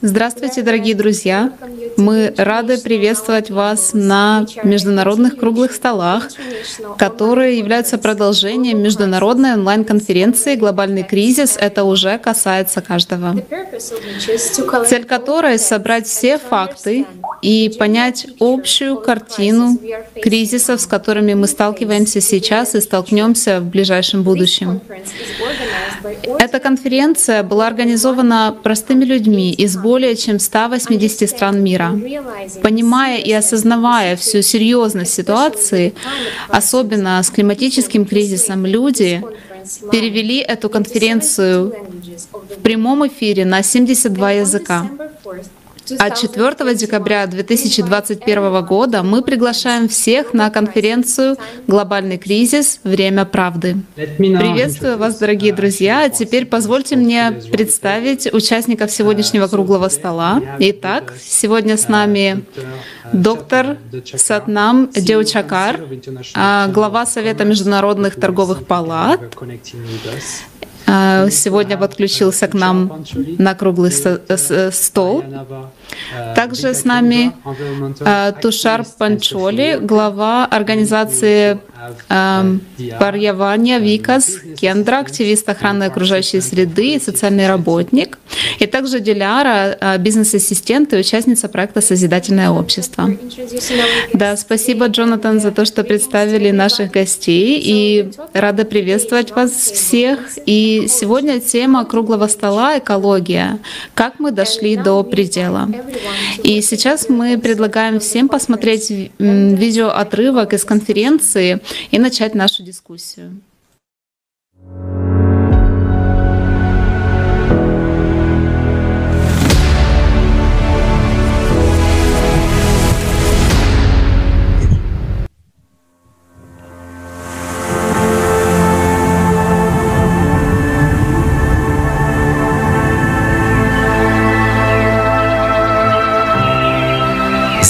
Здравствуйте, дорогие друзья! Мы рады приветствовать вас на международных круглых столах, которые являются продолжением международной онлайн-конференции «Глобальный кризис». Это уже касается каждого. Цель которой — собрать все факты и понять общую картину кризисов, с которыми мы сталкиваемся сейчас и столкнемся в ближайшем будущем. Эта конференция была организована простыми людьми из более чем 180 стран мира. Понимая и осознавая всю серьезность ситуации, особенно с климатическим кризисом, люди перевели эту конференцию в прямом эфире на 72 языка. А 4 декабря 2021 года мы приглашаем всех на конференцию «Глобальный кризис. Время правды». Приветствую вас, дорогие друзья. А теперь позвольте мне представить участников сегодняшнего круглого стола. Итак, сегодня с нами доктор Сатнам Деучакар, а, глава Совета международных торговых палат, сегодня подключился к нам на круглый стол. Также с нами а, Тушар Панчоли, глава организации Парьявания Викас Кендра, активист охраны окружающей среды и социальный работник. И также Диляра, а, бизнес-ассистент и участница проекта «Созидательное общество». Да, спасибо, Джонатан, за то, что представили наших гостей. И рада приветствовать вас всех. И сегодня тема круглого стола — экология. Как мы дошли до предела. И сейчас мы предлагаем всем посмотреть видеоотрывок из конференции, и начать нашу дискуссию.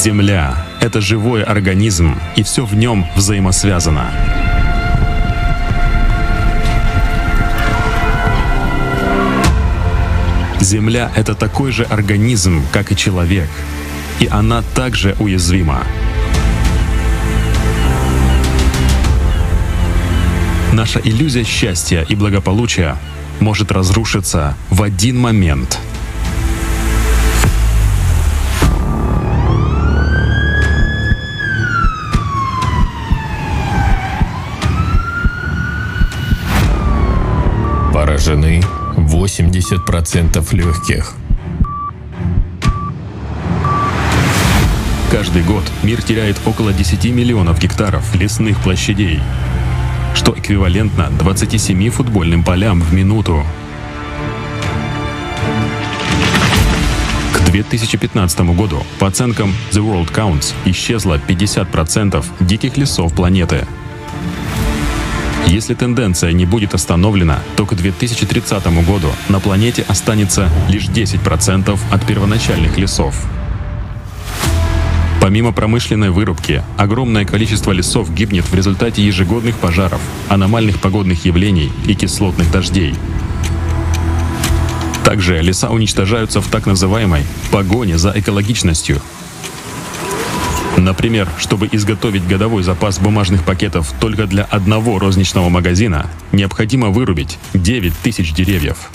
Земля это живой организм, и все в нем взаимосвязано. Земля — это такой же организм, как и человек, и она также уязвима. Наша иллюзия счастья и благополучия может разрушиться в один момент — 80% легких. Каждый год мир теряет около 10 миллионов гектаров лесных площадей, что эквивалентно 27 футбольным полям в минуту. К 2015 году, по оценкам The World Counts, исчезло 50% диких лесов планеты – если тенденция не будет остановлена, то к 2030 году на планете останется лишь 10% от первоначальных лесов. Помимо промышленной вырубки, огромное количество лесов гибнет в результате ежегодных пожаров, аномальных погодных явлений и кислотных дождей. Также леса уничтожаются в так называемой погоне за экологичностью, Например, чтобы изготовить годовой запас бумажных пакетов только для одного розничного магазина, необходимо вырубить 9 тысяч деревьев.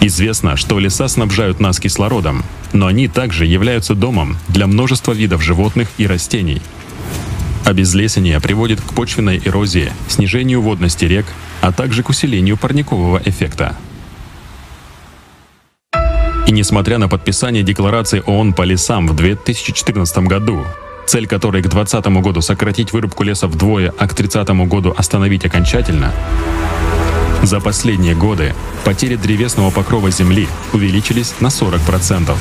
Известно, что леса снабжают нас кислородом, но они также являются домом для множества видов животных и растений. Обезлесение приводит к почвенной эрозии, снижению водности рек, а также к усилению парникового эффекта. И несмотря на подписание декларации ООН по лесам в 2014 году, цель которой к 2020 году сократить вырубку леса вдвое, а к 30 году остановить окончательно, за последние годы потери древесного покрова Земли увеличились на 40%.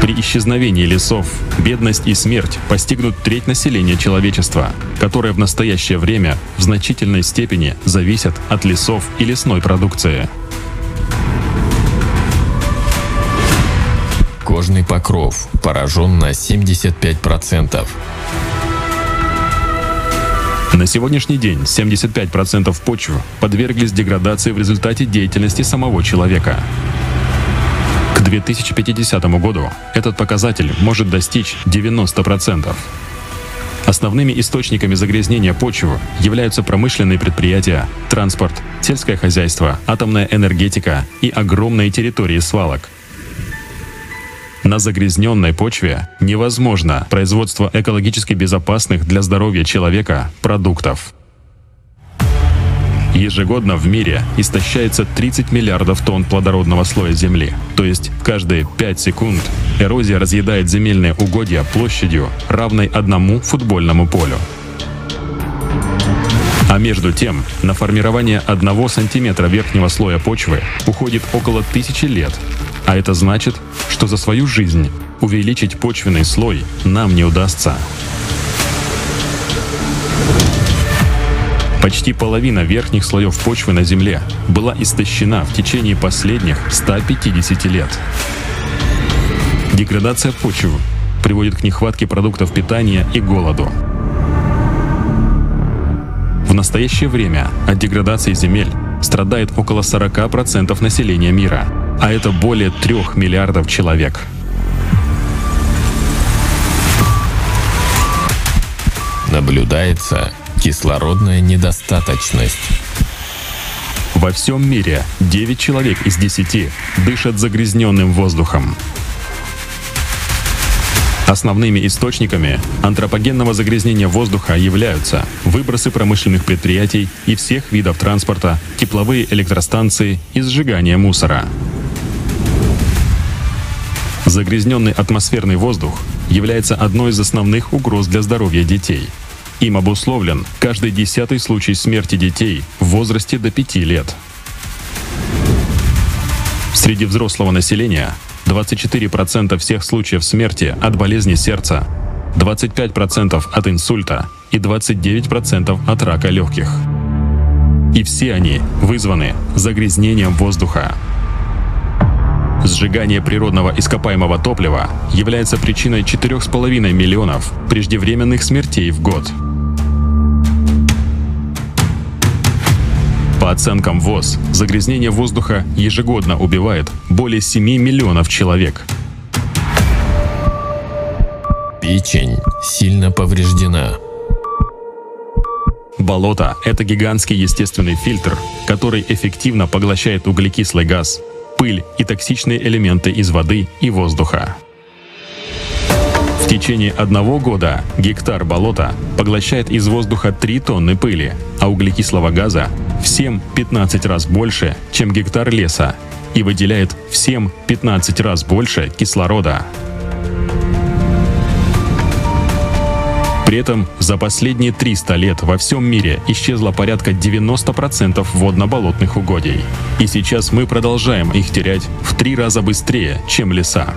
При исчезновении лесов бедность и смерть постигнут треть населения человечества, которое в настоящее время в значительной степени зависят от лесов и лесной продукции. Кожный покров поражен на 75%. На сегодняшний день 75% почв подверглись деградации в результате деятельности самого человека. К 2050 году этот показатель может достичь 90%. Основными источниками загрязнения почв являются промышленные предприятия, транспорт, сельское хозяйство, атомная энергетика и огромные территории свалок – на загрязненной почве невозможно производство экологически безопасных для здоровья человека продуктов. Ежегодно в мире истощается 30 миллиардов тонн плодородного слоя Земли. То есть каждые 5 секунд эрозия разъедает земельные угодья площадью, равной одному футбольному полю. А между тем, на формирование одного сантиметра верхнего слоя почвы уходит около тысячи лет, а это значит, что за свою жизнь увеличить почвенный слой нам не удастся. Почти половина верхних слоев почвы на Земле была истощена в течение последних 150 лет. Деградация почв приводит к нехватке продуктов питания и голоду. В настоящее время от деградации земель страдает около 40% населения мира – а это более трех миллиардов человек. Наблюдается кислородная недостаточность. Во всем мире 9 человек из 10 дышат загрязненным воздухом. Основными источниками антропогенного загрязнения воздуха являются выбросы промышленных предприятий и всех видов транспорта, тепловые электростанции и сжигание мусора. Загрязненный атмосферный воздух является одной из основных угроз для здоровья детей. Им обусловлен каждый десятый случай смерти детей в возрасте до 5 лет. Среди взрослого населения 24% всех случаев смерти от болезни сердца, 25% от инсульта и 29% от рака легких. И все они вызваны загрязнением воздуха. Сжигание природного ископаемого топлива является причиной 4,5 миллионов преждевременных смертей в год. По оценкам ВОЗ, загрязнение воздуха ежегодно убивает более 7 миллионов человек. Печень сильно повреждена. Болото – это гигантский естественный фильтр, который эффективно поглощает углекислый газ, пыль и токсичные элементы из воды и воздуха. В течение одного года гектар болота поглощает из воздуха 3 тонны пыли, а углекислого газа в 7-15 раз больше, чем гектар леса, и выделяет в 7-15 раз больше кислорода. При этом за последние 300 лет во всем мире исчезло порядка 90% водно-болотных угодий. И сейчас мы продолжаем их терять в три раза быстрее, чем леса.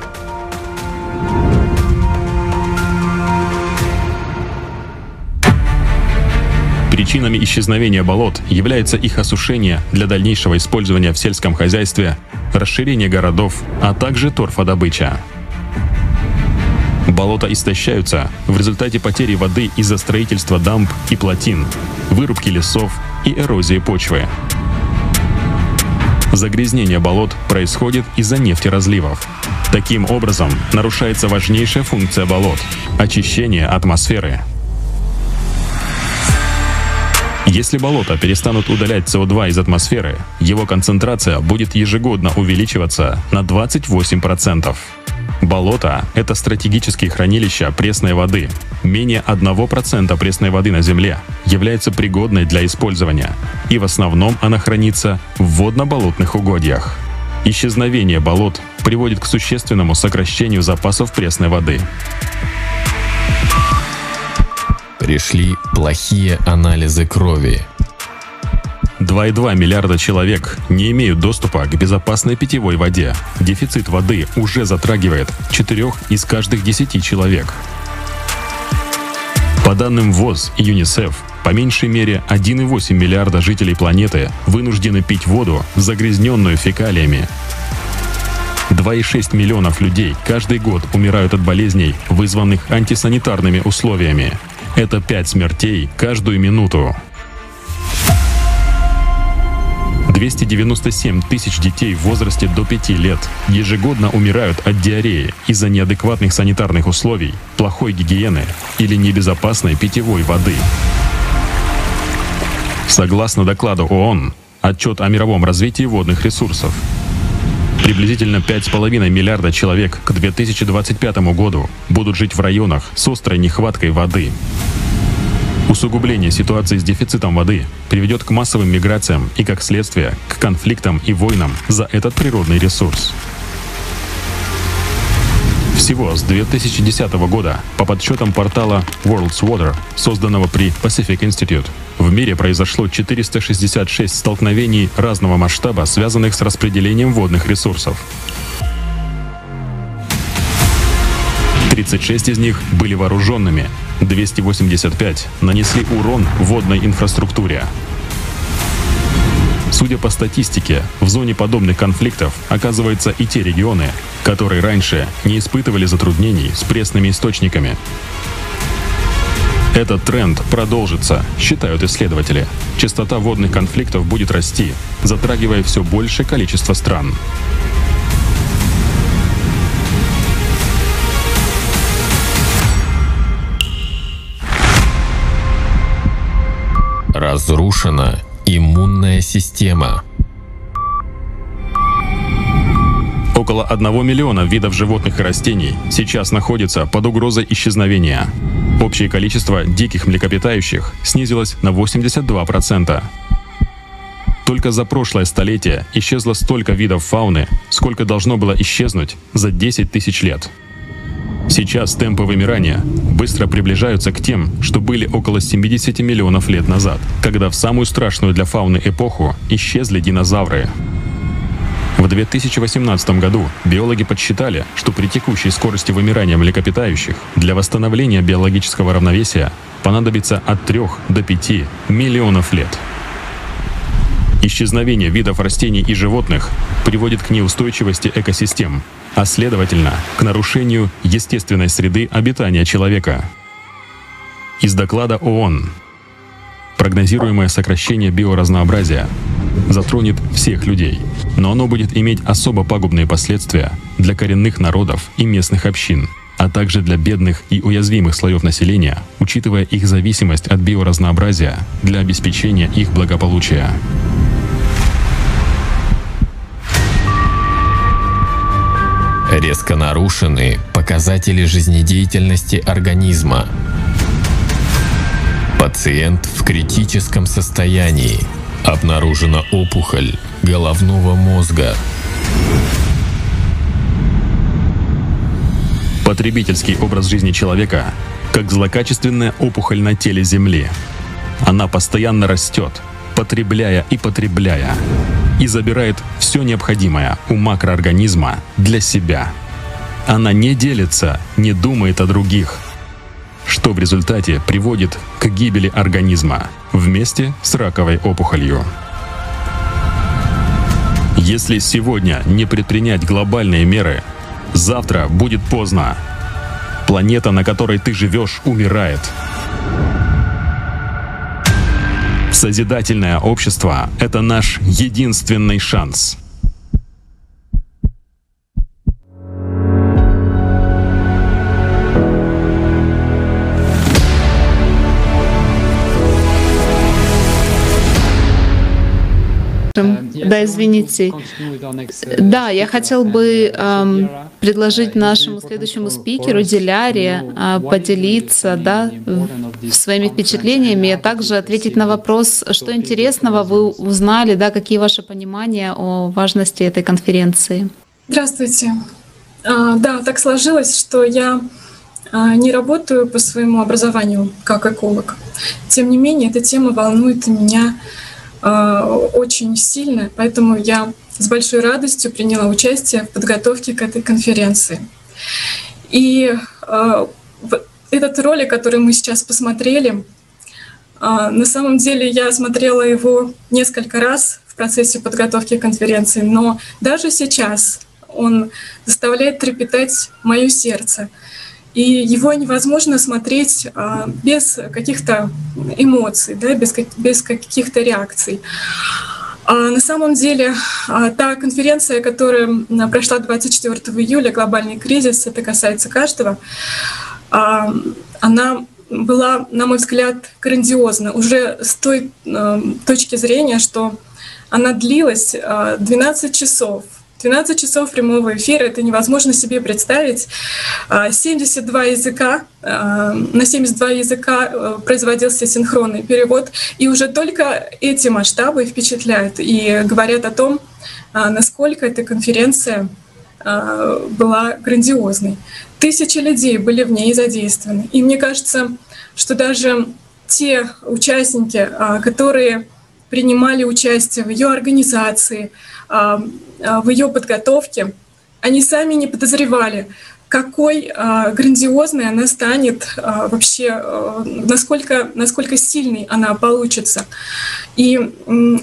Причинами исчезновения болот является их осушение для дальнейшего использования в сельском хозяйстве, расширение городов, а также торфодобыча. Болота истощаются в результате потери воды из-за строительства дамб и плотин, вырубки лесов и эрозии почвы. Загрязнение болот происходит из-за нефтеразливов. Таким образом, нарушается важнейшая функция болот – очищение атмосферы. Если болота перестанут удалять СО2 из атмосферы, его концентрация будет ежегодно увеличиваться на 28%. Болото – это стратегические хранилища пресной воды. Менее 1% пресной воды на Земле является пригодной для использования, и в основном она хранится в водно-болотных угодьях. Исчезновение болот приводит к существенному сокращению запасов пресной воды. Пришли плохие анализы крови. 2,2 миллиарда человек не имеют доступа к безопасной питьевой воде. Дефицит воды уже затрагивает 4 из каждых 10 человек. По данным ВОЗ и ЮНИСЕФ, по меньшей мере 1,8 миллиарда жителей планеты вынуждены пить воду, загрязненную фекалиями. 2,6 миллионов людей каждый год умирают от болезней, вызванных антисанитарными условиями. Это пять смертей каждую минуту. 297 тысяч детей в возрасте до 5 лет ежегодно умирают от диареи из-за неадекватных санитарных условий, плохой гигиены или небезопасной питьевой воды. Согласно докладу ООН, отчет о мировом развитии водных ресурсов, Приблизительно 5,5 миллиарда человек к 2025 году будут жить в районах с острой нехваткой воды. Усугубление ситуации с дефицитом воды приведет к массовым миграциям и, как следствие, к конфликтам и войнам за этот природный ресурс. Всего с 2010 года, по подсчетам портала World's Water, созданного при Pacific Institute, в мире произошло 466 столкновений разного масштаба, связанных с распределением водных ресурсов. 36 из них были вооруженными, 285 нанесли урон водной инфраструктуре. Судя по статистике, в зоне подобных конфликтов оказываются и те регионы, которые раньше не испытывали затруднений с пресными источниками. Этот тренд продолжится, считают исследователи. Частота водных конфликтов будет расти, затрагивая все большее количество стран. Разрушена иммунная система. Около 1 миллиона видов животных и растений сейчас находится под угрозой исчезновения. Общее количество диких млекопитающих снизилось на 82%. Только за прошлое столетие исчезло столько видов фауны, сколько должно было исчезнуть за 10 тысяч лет. Сейчас темпы вымирания быстро приближаются к тем, что были около 70 миллионов лет назад, когда в самую страшную для фауны эпоху исчезли динозавры. В 2018 году биологи подсчитали, что при текущей скорости вымирания млекопитающих для восстановления биологического равновесия понадобится от 3 до 5 миллионов лет. Исчезновение видов растений и животных приводит к неустойчивости экосистем, а следовательно, к нарушению естественной среды обитания человека. Из доклада ООН прогнозируемое сокращение биоразнообразия затронет всех людей, но оно будет иметь особо пагубные последствия для коренных народов и местных общин, а также для бедных и уязвимых слоев населения, учитывая их зависимость от биоразнообразия для обеспечения их благополучия. Резко нарушены показатели жизнедеятельности организма. Пациент в критическом состоянии. Обнаружена опухоль головного мозга. Потребительский образ жизни человека как злокачественная опухоль на теле Земли. Она постоянно растет, потребляя и потребляя, и забирает все необходимое у макроорганизма для себя. Она не делится, не думает о других, что в результате приводит к гибели организма вместе с раковой опухолью. Если сегодня не предпринять глобальные меры, завтра будет поздно. Планета, на которой ты живешь, умирает. Созидательное общество — это наш единственный шанс. Да, извините. Да, я хотел бы эм, предложить нашему следующему спикеру Диляре э, поделиться да, своими впечатлениями, а также ответить на вопрос, что интересного вы узнали, да, какие ваши понимания о важности этой конференции. Здравствуйте. А, да, так сложилось, что я а, не работаю по своему образованию как эколог. Тем не менее, эта тема волнует меня а, очень сильно, поэтому я с большой радостью приняла участие в подготовке к этой конференции. И а, этот ролик, который мы сейчас посмотрели, а, на самом деле я смотрела его несколько раз в процессе подготовки конференции, но даже сейчас он заставляет трепетать мое сердце. И его невозможно смотреть а, без каких-то эмоций, да, без, без каких-то реакций. А на самом деле, а, та конференция, которая прошла 24 июля, глобальный кризис, это касается каждого, она была, на мой взгляд, грандиозна уже с той точки зрения, что она длилась 12 часов. 12 часов прямого эфира, это невозможно себе представить. 72 а, языка, а, на 72 языка э, производился синхронный перевод, и уже только эти масштабы впечатляют и говорят о том, а, насколько эта конференция была грандиозной. Тысячи людей были в ней задействованы. И мне кажется, что даже те участники, которые принимали участие в ее организации, в ее подготовке, они сами не подозревали, какой а, грандиозной она станет а, вообще, а, насколько, насколько сильной она получится. И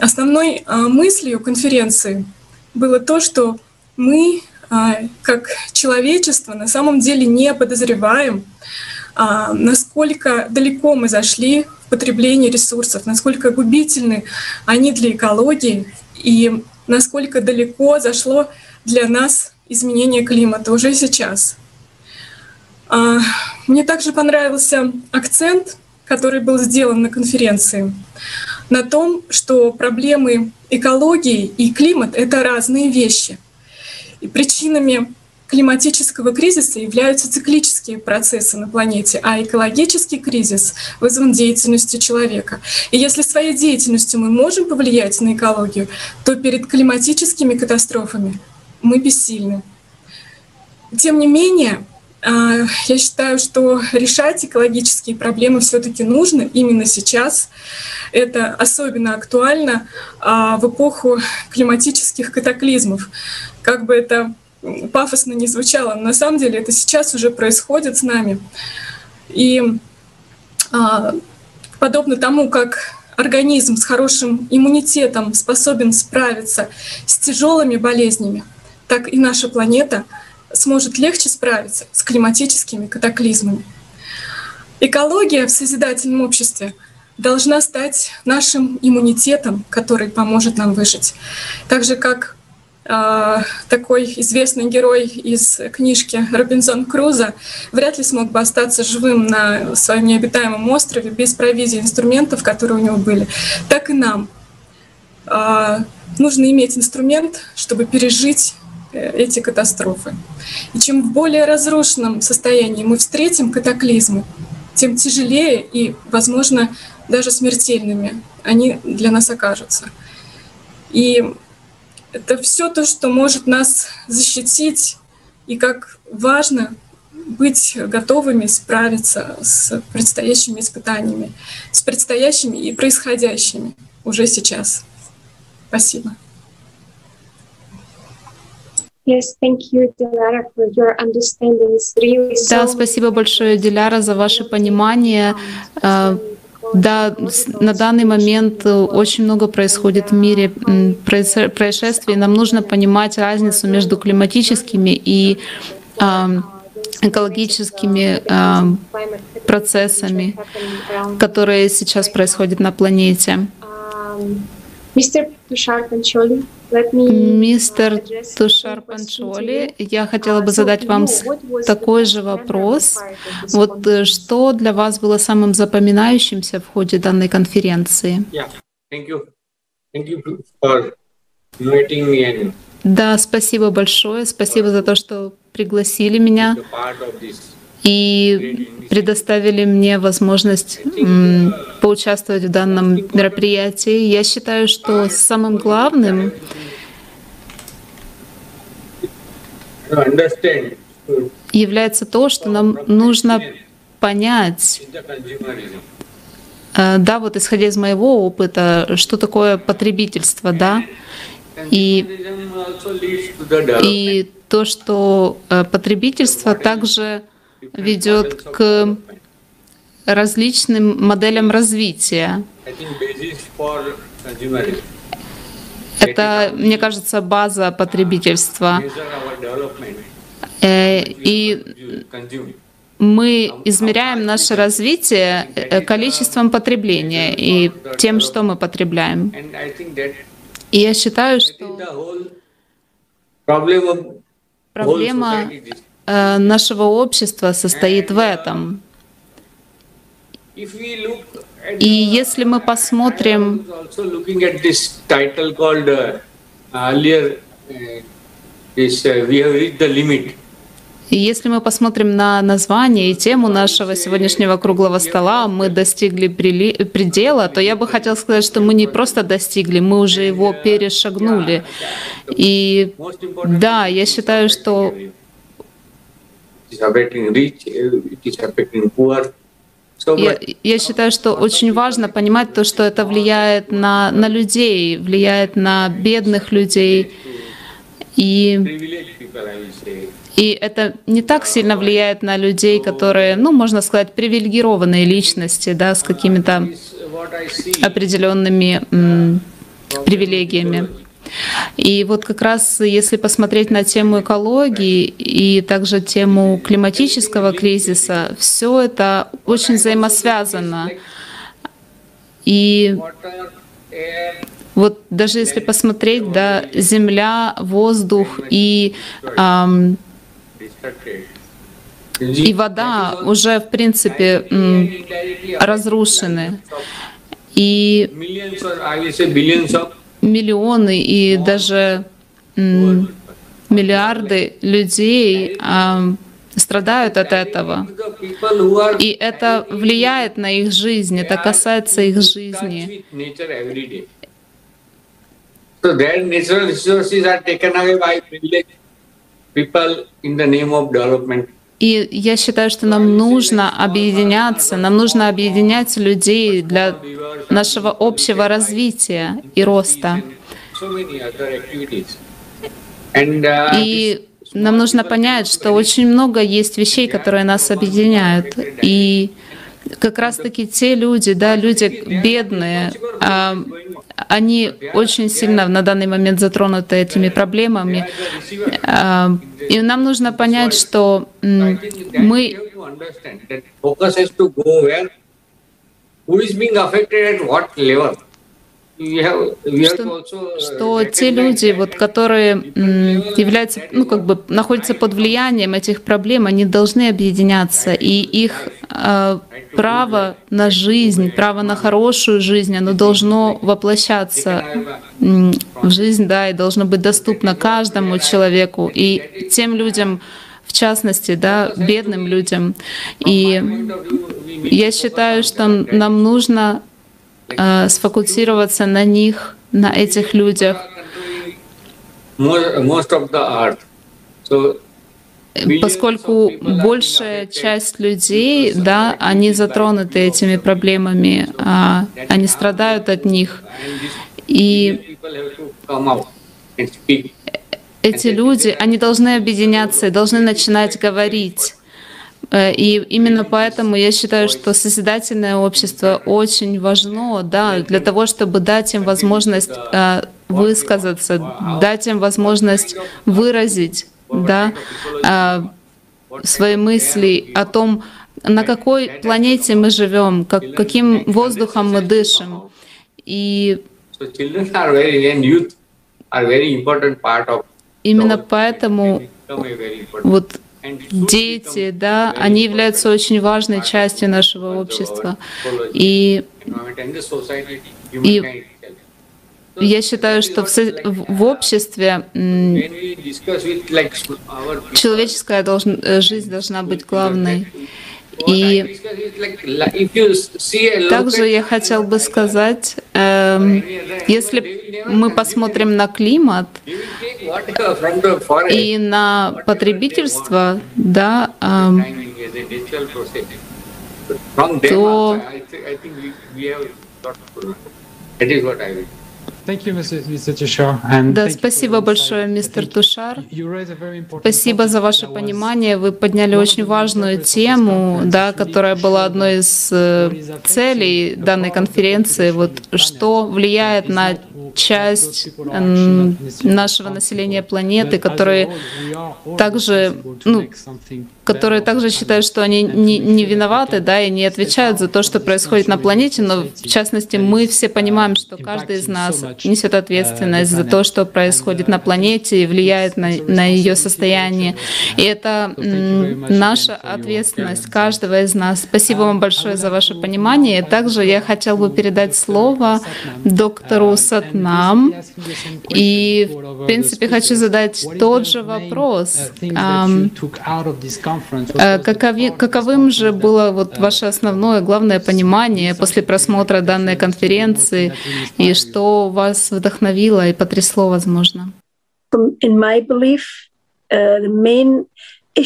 основной а, мыслью конференции было то, что мы, а, как человечество, на самом деле не подозреваем, а, насколько далеко мы зашли в потреблении ресурсов, насколько губительны они для экологии. И насколько далеко зашло для нас изменение климата уже сейчас. А, мне также понравился акцент, который был сделан на конференции, на том, что проблемы экологии и климат — это разные вещи. И причинами климатического кризиса являются циклические процессы на планете, а экологический кризис вызван деятельностью человека. И если своей деятельностью мы можем повлиять на экологию, то перед климатическими катастрофами мы бессильны. Тем не менее, а, я считаю, что решать экологические проблемы все-таки нужно именно сейчас. Это особенно актуально а, в эпоху климатических катаклизмов. Как бы это пафосно не звучало, но на самом деле это сейчас уже происходит с нами. И а, подобно тому, как организм с хорошим иммунитетом способен справиться с тяжелыми болезнями, так и наша планета сможет легче справиться с климатическими катаклизмами. Экология в созидательном обществе должна стать нашим иммунитетом, который поможет нам выжить. Так же, как такой известный герой из книжки Робинзон Круза вряд ли смог бы остаться живым на своем необитаемом острове без провизии инструментов, которые у него были, так и нам. А, нужно иметь инструмент, чтобы пережить э, эти катастрофы. И чем в более разрушенном состоянии мы встретим катаклизмы, тем тяжелее и, возможно, даже смертельными они для нас окажутся. И это все то, что может нас защитить, и как важно быть готовыми справиться с предстоящими испытаниями, с предстоящими и происходящими уже сейчас. Спасибо. Yes, thank you, Dilara, for your understanding. Really да, спасибо большое, Диляра, за ваше понимание. Да, на данный момент э, очень много происходит в мире происшествий. Нам нужно понимать разницу между климатическими и экологическими процессами, которые сейчас происходят на планете. Мистер Тушар Панчоли, Мистер Тушар Панчоли, я хотела бы задать вам такой же вопрос. Вот э, что для вас было самым запоминающимся в ходе данной конференции? Да, спасибо большое. Спасибо за то, что пригласили меня и предоставили мне возможность поучаствовать в данном мероприятии. Я считаю, что самым главным является то, что нам нужно понять, э, да, вот исходя из моего опыта, что такое потребительство, да, и, и то, что э, потребительство также ведет к различным моделям развития. Это, мне кажется, база потребительства. Э, и мы измеряем наше развитие э, количеством потребления и тем, что мы потребляем. И я считаю, что проблема нашего общества состоит в этом. И если мы посмотрим и если мы посмотрим на название и тему нашего сегодняшнего круглого стола, мы достигли предела, то я бы хотел сказать, что мы не просто достигли, мы уже его перешагнули. И да, я считаю, что я, я считаю, что очень важно понимать то, что это влияет на, на людей, влияет на бедных людей. И, и это не так сильно влияет на людей, которые, ну, можно сказать, привилегированные личности, да, с какими-то определенными м, привилегиями. И вот как раз если посмотреть на тему экологии и также тему климатического кризиса, все это очень взаимосвязано. И вот даже если посмотреть, да, земля, воздух и эм, и вода уже, в принципе, разрушены. И миллионы и даже миллиарды людей а, страдают от этого. И это влияет на их жизнь, это касается их жизни. People in the name of development. И я считаю, что нам нужно объединяться, нам нужно объединять людей для нашего общего развития и роста. И нам нужно понять, что очень много есть вещей, которые нас объединяют. И как раз-таки те люди, да, люди бедные, а, они очень сильно на данный момент затронуты этими проблемами. А, и нам нужно понять, что мы что, что те люди, вот, которые являются, ну, как бы находятся под влиянием этих проблем, они должны объединяться, и их право на жизнь, право на хорошую жизнь, оно должно воплощаться в жизнь, да, и должно быть доступно каждому человеку и тем людям, в частности, да, бедным людям. И я считаю, что нам нужно э, сфокусироваться на них, на этих людях. Поскольку большая часть людей, да, они затронуты этими проблемами, а, они страдают от них. И эти люди, они должны объединяться, должны начинать говорить. Э, и именно поэтому я считаю, что созидательное общество очень важно, да, для того, чтобы дать им возможность э, высказаться, дать им возможность выразить, да, э, свои мысли о том, на какой планете мы живем, как, каким воздухом мы дышим. И именно поэтому вот дети, да, они являются очень важной частью нашего общества. И, и я считаю, что в, в обществе человеческая должна, жизнь должна быть главной. И также я хотел бы сказать, э, если мы посмотрим на климат и на потребительство, да, э, то да, спасибо большое, мистер Тушар. Спасибо за ваше понимание. Вы подняли очень важную тему, да, которая была одной из э, целей данной конференции. Вот что влияет на часть нашего населения планеты, которые также, ну, которые также считают, что они не, не виноваты, да, и не отвечают за то, что происходит на планете, но в частности мы все понимаем, что каждый из нас несет ответственность за то, что происходит на планете и влияет на, на ее состояние. И это наша ответственность каждого из нас. Спасибо вам большое за ваше понимание. Также я хотел бы передать слово доктору Сатнам. И, в принципе, хочу задать тот же вопрос. Э, какови, каковым же было вот ваше основное, главное понимание после просмотра данной конференции и что вас вдохновило и потрясло, возможно? In my belief, uh, the main uh,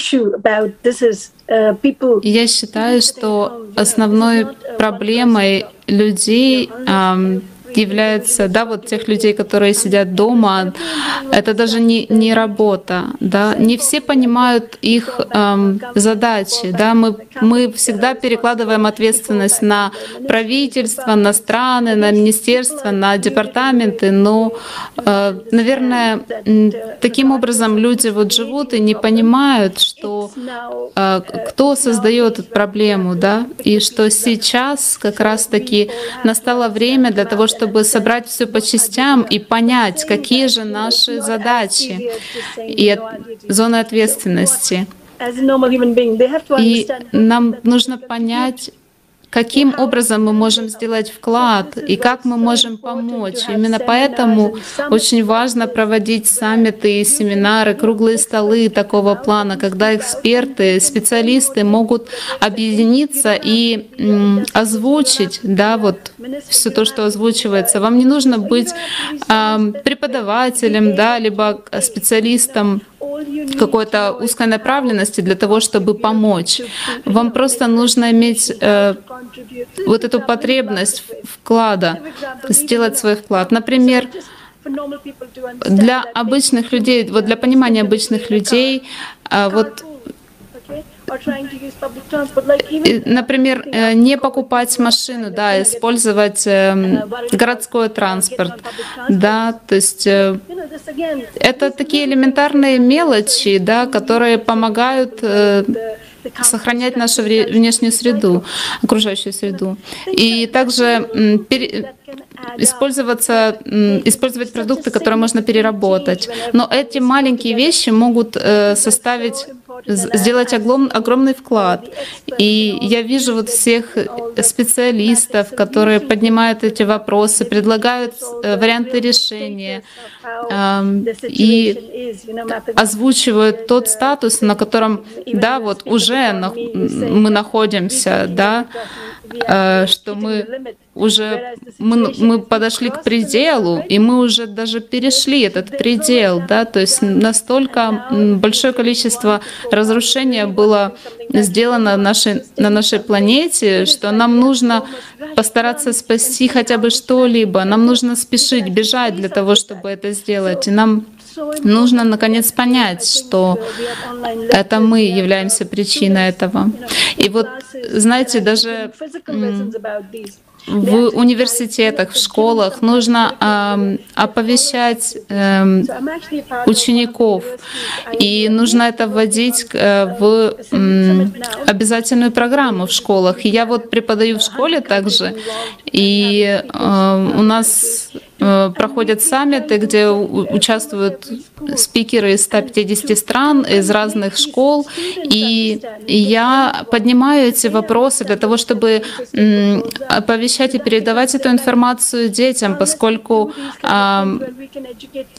я считаю, что основной проблемой людей является, да, вот тех людей, которые сидят дома, это даже не, не работа, да, не все понимают их эм, задачи, да, мы, мы всегда перекладываем ответственность на правительство, на страны, на министерства, на департаменты, но, э, наверное, таким образом люди вот живут и не понимают, что э, кто создает эту проблему, да, и что сейчас как раз-таки настало время для того, чтобы чтобы собрать все по частям и понять, какие же наши задачи и зоны ответственности. И нам нужно понять, каким образом мы можем сделать вклад и как мы можем помочь. Именно поэтому очень важно проводить саммиты, семинары, круглые столы такого плана, когда эксперты, специалисты могут объединиться и озвучить, да, вот все то, что озвучивается. Вам не нужно быть э, преподавателем, да, либо специалистом какой-то узкой направленности для того, чтобы помочь. Вам просто нужно иметь э, вот эту потребность вклада, сделать свой вклад. Например, для обычных людей, вот для понимания обычных людей, э, вот Например, э, не покупать машину, да, использовать эм, городской транспорт, да, то есть э, это такие элементарные мелочи, да, которые помогают э, сохранять нашу внешнюю среду, окружающую среду. И также использоваться, использовать продукты, которые можно переработать. Но эти маленькие вещи могут составить сделать огром, огромный вклад. И я вижу вот всех специалистов, которые поднимают эти вопросы, предлагают э, варианты решения и озвучивают тот статус, на котором, да, вот уже мы находимся, да, Э, что мы уже мы, мы подошли к пределу, и мы уже даже перешли этот предел, да, то есть настолько большое количество разрушения было сделано нашей, на нашей планете, что нам нужно постараться спасти хотя бы что-либо, нам нужно спешить, бежать для того, чтобы это сделать, и нам нужно наконец понять, что это мы являемся причиной этого. И вот, знаете, даже в университетах, в школах нужно э, оповещать э, учеников, и нужно это вводить э, в э, обязательную программу в школах. И я вот преподаю в школе также, и э, у нас проходят саммиты, где участвуют спикеры из 150 стран, из разных школ, и я поднимаю эти вопросы для того, чтобы оповещать и передавать эту информацию детям, поскольку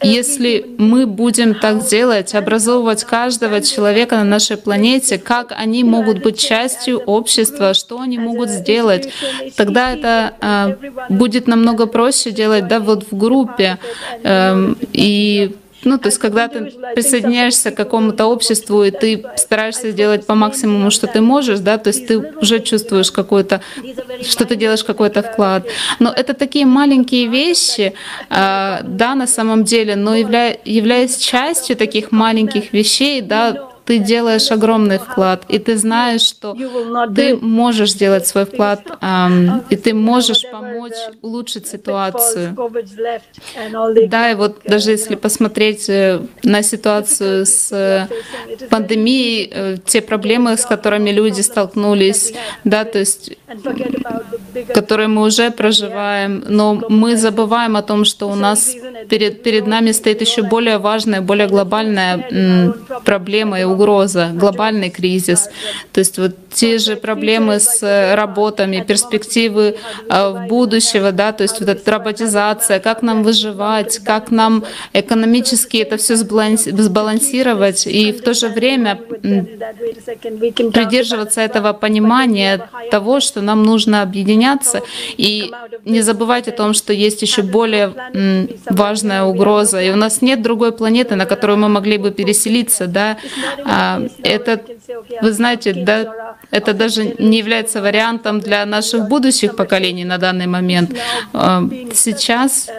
если мы будем так делать, образовывать каждого человека на нашей планете, как они могут быть частью общества, что они могут сделать, тогда это а, будет намного проще делать, да, вот в группе. Эм, и ну, то есть, когда ты присоединяешься к какому-то обществу, и ты стараешься сделать по максимуму, что ты можешь, да, то есть ты уже чувствуешь какой-то, что ты делаешь какой-то вклад. Но это такие маленькие вещи, э, да, на самом деле, но явля, являясь частью таких маленьких вещей, да, ты делаешь огромный вклад, и ты знаешь, что ты можешь сделать свой вклад, и ты можешь помочь улучшить ситуацию. Да, и вот даже если посмотреть э, на ситуацию с э, пандемией, э, те проблемы, с которыми люди столкнулись, да, то есть, которые мы уже проживаем, но мы забываем о том, что у нас перед, перед нами стоит еще более важная, более глобальная проблема и угроза, глобальный кризис. То есть вот те же проблемы с работами, перспективы а, в будущего, да, то есть вот эта роботизация, как нам выживать, как нам экономически это все сбалансировать и в то же время придерживаться этого понимания того, что нам нужно объединяться и не забывать о том, что есть еще более важная угроза, и у нас нет другой планеты, на которую мы могли бы переселиться, да. А, это, вы знаете, да, это даже не является вариантом для наших будущих поколений на данный момент. А, сейчас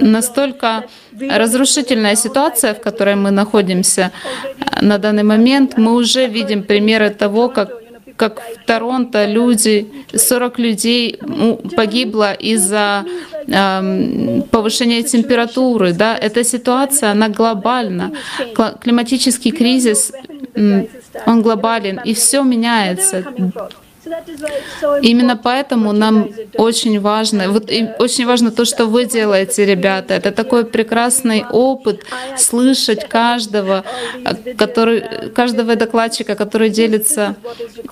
настолько разрушительная ситуация, в которой мы находимся на данный момент, мы уже видим примеры того, как как в Торонто люди, 40 людей погибло из-за э, повышения температуры. Да? Эта ситуация, она глобальна. Климатический кризис, он глобален, и все меняется. Именно поэтому нам очень важно, вот и очень важно то, что вы делаете, ребята. Это такой прекрасный опыт слышать каждого, который, каждого докладчика, который делится.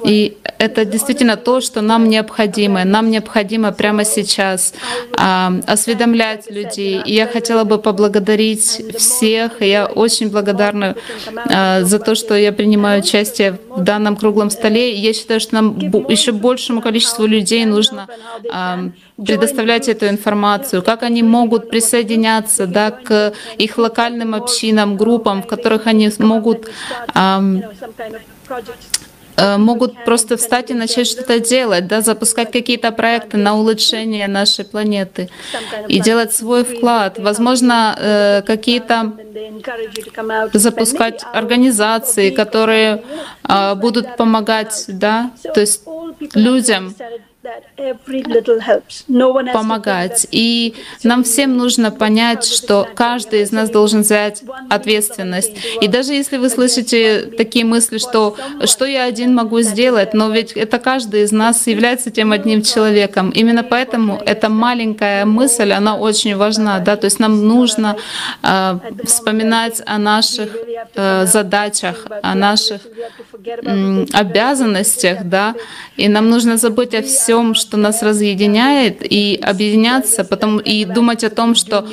И это действительно то, что нам необходимо. Нам необходимо прямо сейчас а, осведомлять людей. И я хотела бы поблагодарить всех. И я очень благодарна а, за то, что я принимаю участие в данном круглом столе. я считаю, что нам еще большему количеству людей нужно э, предоставлять эту информацию, как они могут присоединяться да, к их локальным общинам, группам, в которых они могут э, могут просто встать и начать что-то делать, да, запускать какие-то проекты на улучшение нашей планеты и делать свой вклад. Возможно, э, какие-то запускать организации, которые а, будут помогать, да, то есть людям помогать. И нам всем нужно понять, что каждый из нас должен взять ответственность. И даже если вы слышите такие мысли, что что я один могу сделать, но ведь это каждый из нас является тем одним человеком. Именно поэтому эта маленькая мысль, она очень важна. Да? То есть нам нужно э, вспоминать о наших э, задачах, о наших обязанностях, да, и нам нужно забыть о всем что нас разъединяет, и объединяться, потом и думать о том, что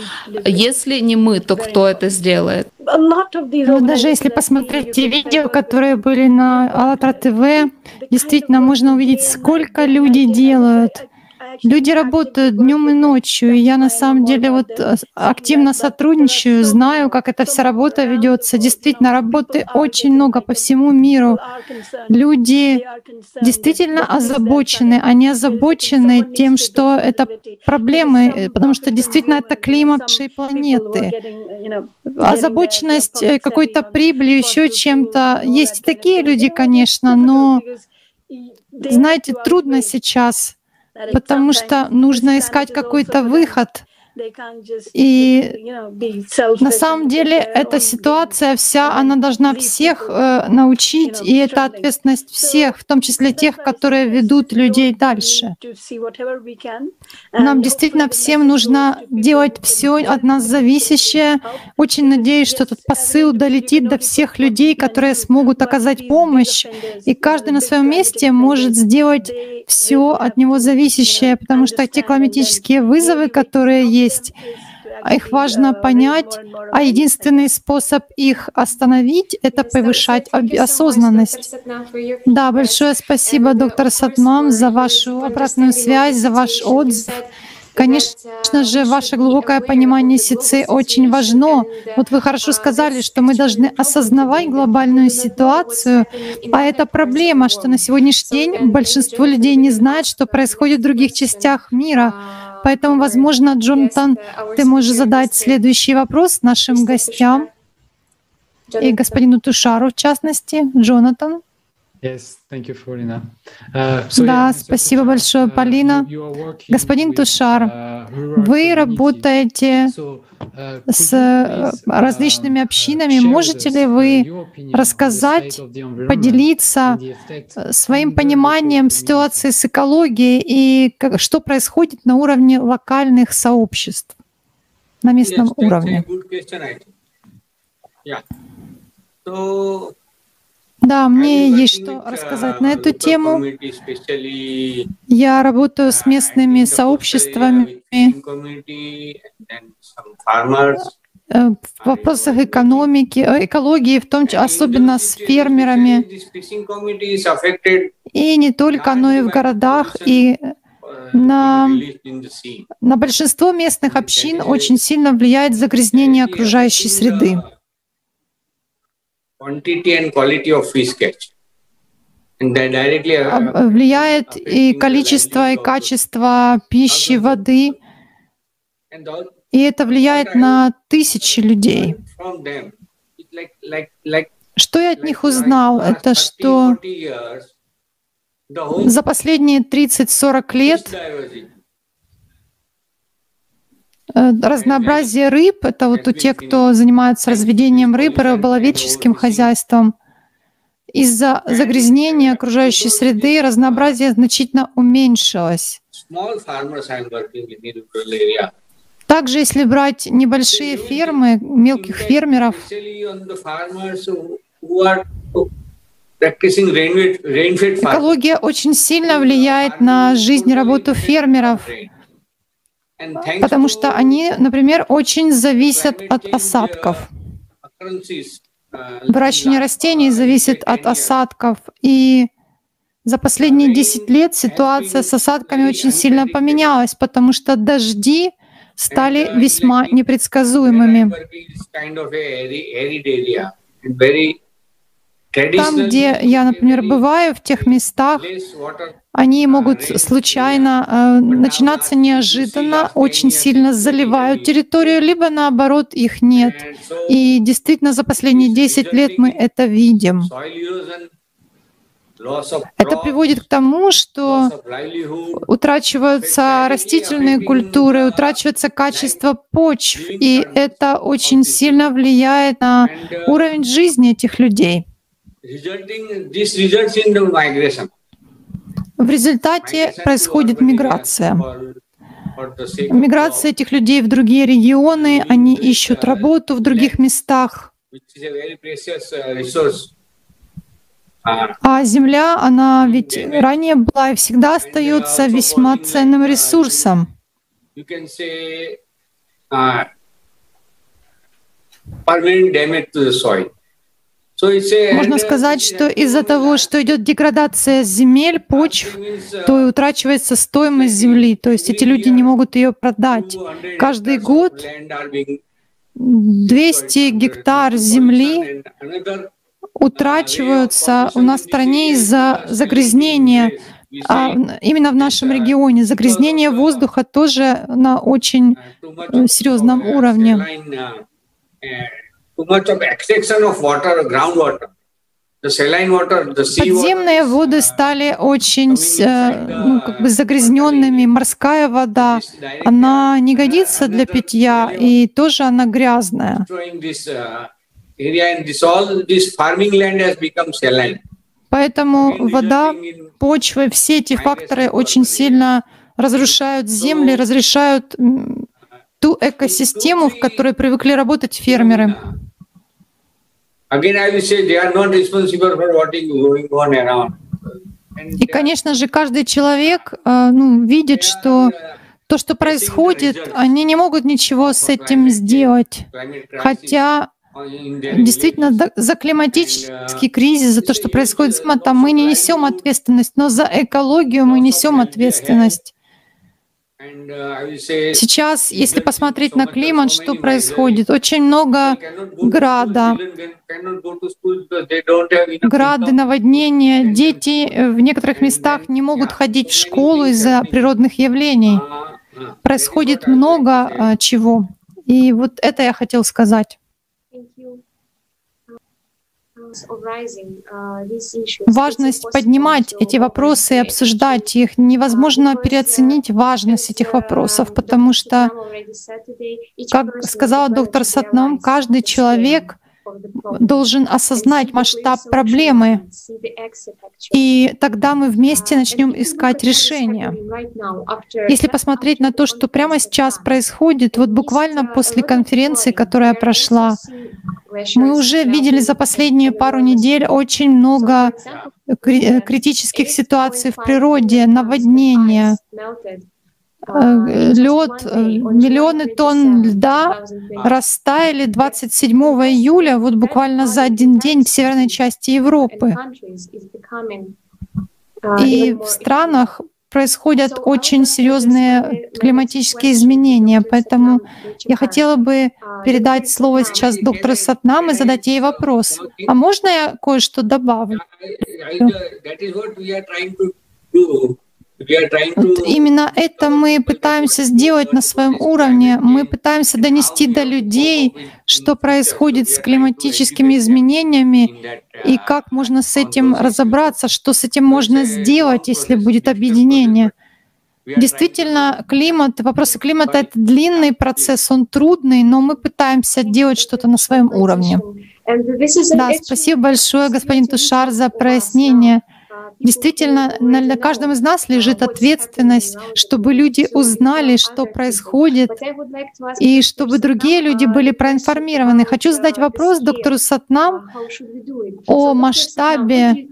если не мы, то кто это сделает. Ну, даже если посмотреть те видео, которые были на АЛЛАТРА ТВ, действительно можно увидеть, сколько люди делают. Люди работают днем и ночью, и я на самом деле вот э, активно сотрудничаю, знаю, как эта вся работа ведется. Действительно, работы очень много по всему миру. Люди действительно озабочены, они озабочены тем, что это проблемы, э, потому что действительно это климат нашей планеты. Озабоченность э, какой-то прибыли, еще чем-то. Есть и такие люди, конечно, но знаете, трудно сейчас потому что нужно искать какой-то выход. И на самом деле эта ситуация вся, она должна всех э, научить, и это ответственность всех, в том числе тех, которые ведут людей дальше. Нам действительно всем нужно делать все от нас зависящее. Очень надеюсь, что этот посыл долетит до всех людей, которые смогут оказать помощь, и каждый на своем месте может сделать все от него зависящее, потому что те климатические вызовы, которые есть, есть. Их важно понять, а единственный способ их остановить — это повышать осознанность. Да, большое спасибо, доктор Сатмам, за вашу обратную связь, за ваш отзыв. Конечно же, ваше глубокое понимание сицы очень важно. Вот вы хорошо сказали, что мы должны осознавать глобальную ситуацию, а это проблема, что на сегодняшний день большинство людей не знает, что происходит в других частях мира. Поэтому, возможно, Джонатан, ты можешь задать следующий вопрос нашим гостям. и господину Тушару в частности, Джонатан. Да, спасибо большое, Полина. Господин Тушар, вы работаете с э, различными общинами. Можете ли вы рассказать, поделиться э, своим пониманием ситуации с экологией и как- что происходит на уровне локальных сообществ, на местном уровне? Yeah. So, Да, мне есть что рассказать на эту тему. Я работаю с местными сообществами farmers. э, в вопросах экономики, э, экологии, в том числе, особенно с фермерами, и не только, но и в городах, и uh, На- на большинство местных общин очень сильно влияет загрязнение окружающей среды. Quantity and quality of fish catch. And that directly uh, А, Влияет и количество, и качество пищи, воды, и это влияет на тысячи людей. Что я от них узнал, это что за последние 30-40 лет э, разнообразие рыб, это вот у тех, кто занимается разведением рыб и хозяйством, из-за загрязнения окружающей среды разнообразие значительно уменьшилось. Также, если брать небольшие фермы, мелких фермеров, экология очень сильно влияет на жизнь и работу фермеров, потому что они, например, очень зависят от осадков. Выращивание растений зависит от осадков. И за последние 10 лет ситуация с осадками очень сильно поменялась, потому что дожди стали весьма непредсказуемыми. Там, где я, например, бываю, в тех местах, они могут случайно э, начинаться неожиданно, очень сильно заливают территорию, либо наоборот их нет. И действительно за последние 10 лет мы это видим. Это приводит к тому, что утрачиваются растительные культуры, утрачивается качество почв, и это очень сильно влияет на уровень жизни этих людей. В результате происходит миграция. Миграция этих людей в другие регионы, они ищут работу в других местах. А земля, она ведь ранее была и всегда остается весьма ценным ресурсом. Можно сказать, что из-за того, что идет деградация земель, почв, то и утрачивается стоимость земли. То есть эти люди не могут ее продать. Каждый год 200 гектар земли утрачиваются у нас в стране из-за загрязнения, а именно в нашем регионе. Загрязнение воздуха тоже на очень серьезном уровне. Подземные воды стали очень ну, как бы загрязненными. Морская вода, она не годится для питья, и тоже она грязная. Поэтому вода, почва, все эти факторы очень сильно разрушают земли, разрешают ту экосистему, в которой привыкли работать фермеры. И, конечно же, каждый человек ну, видит, что то, что происходит, они не могут ничего с этим сделать. Хотя действительно за климатический кризис, за то, что происходит с климатом, мы не несем ответственность, но за экологию мы несем ответственность. Сейчас, если посмотреть на климат, что происходит? Очень много града, грады, наводнения. Дети в некоторых местах не могут ходить в школу из-за природных явлений. Происходит много чего. И вот это я хотел сказать. Важность поднимать эти вопросы и обсуждать их. Невозможно переоценить важность этих вопросов, потому что, как сказала доктор Сатнам, каждый человек должен осознать масштаб проблемы, и тогда мы вместе начнем искать решение. Если посмотреть на то, что прямо сейчас происходит, вот буквально после конференции, которая прошла, мы уже видели за последние пару недель очень много критических ситуаций в природе, наводнения, Э, лед, э, миллионы тонн льда растаяли 27 июля, вот буквально за один день в северной части Европы. И в странах происходят очень серьезные климатические изменения, поэтому я хотела бы передать слово сейчас доктору Сатнам и задать ей вопрос. А можно я кое-что добавлю? Вот именно это мы пытаемся сделать на своем уровне. Мы пытаемся донести до людей, что происходит с климатическими изменениями и как можно с этим разобраться, что с этим можно сделать, если будет объединение. Действительно, климат, вопросы климата — это длинный процесс, он трудный, но мы пытаемся делать что-то на своем уровне. Да, спасибо большое, господин Тушар, за прояснение. Действительно, на каждом из нас лежит ответственность, чтобы люди узнали, что происходит, и чтобы другие люди были проинформированы. Хочу задать вопрос доктору Сатнам о масштабе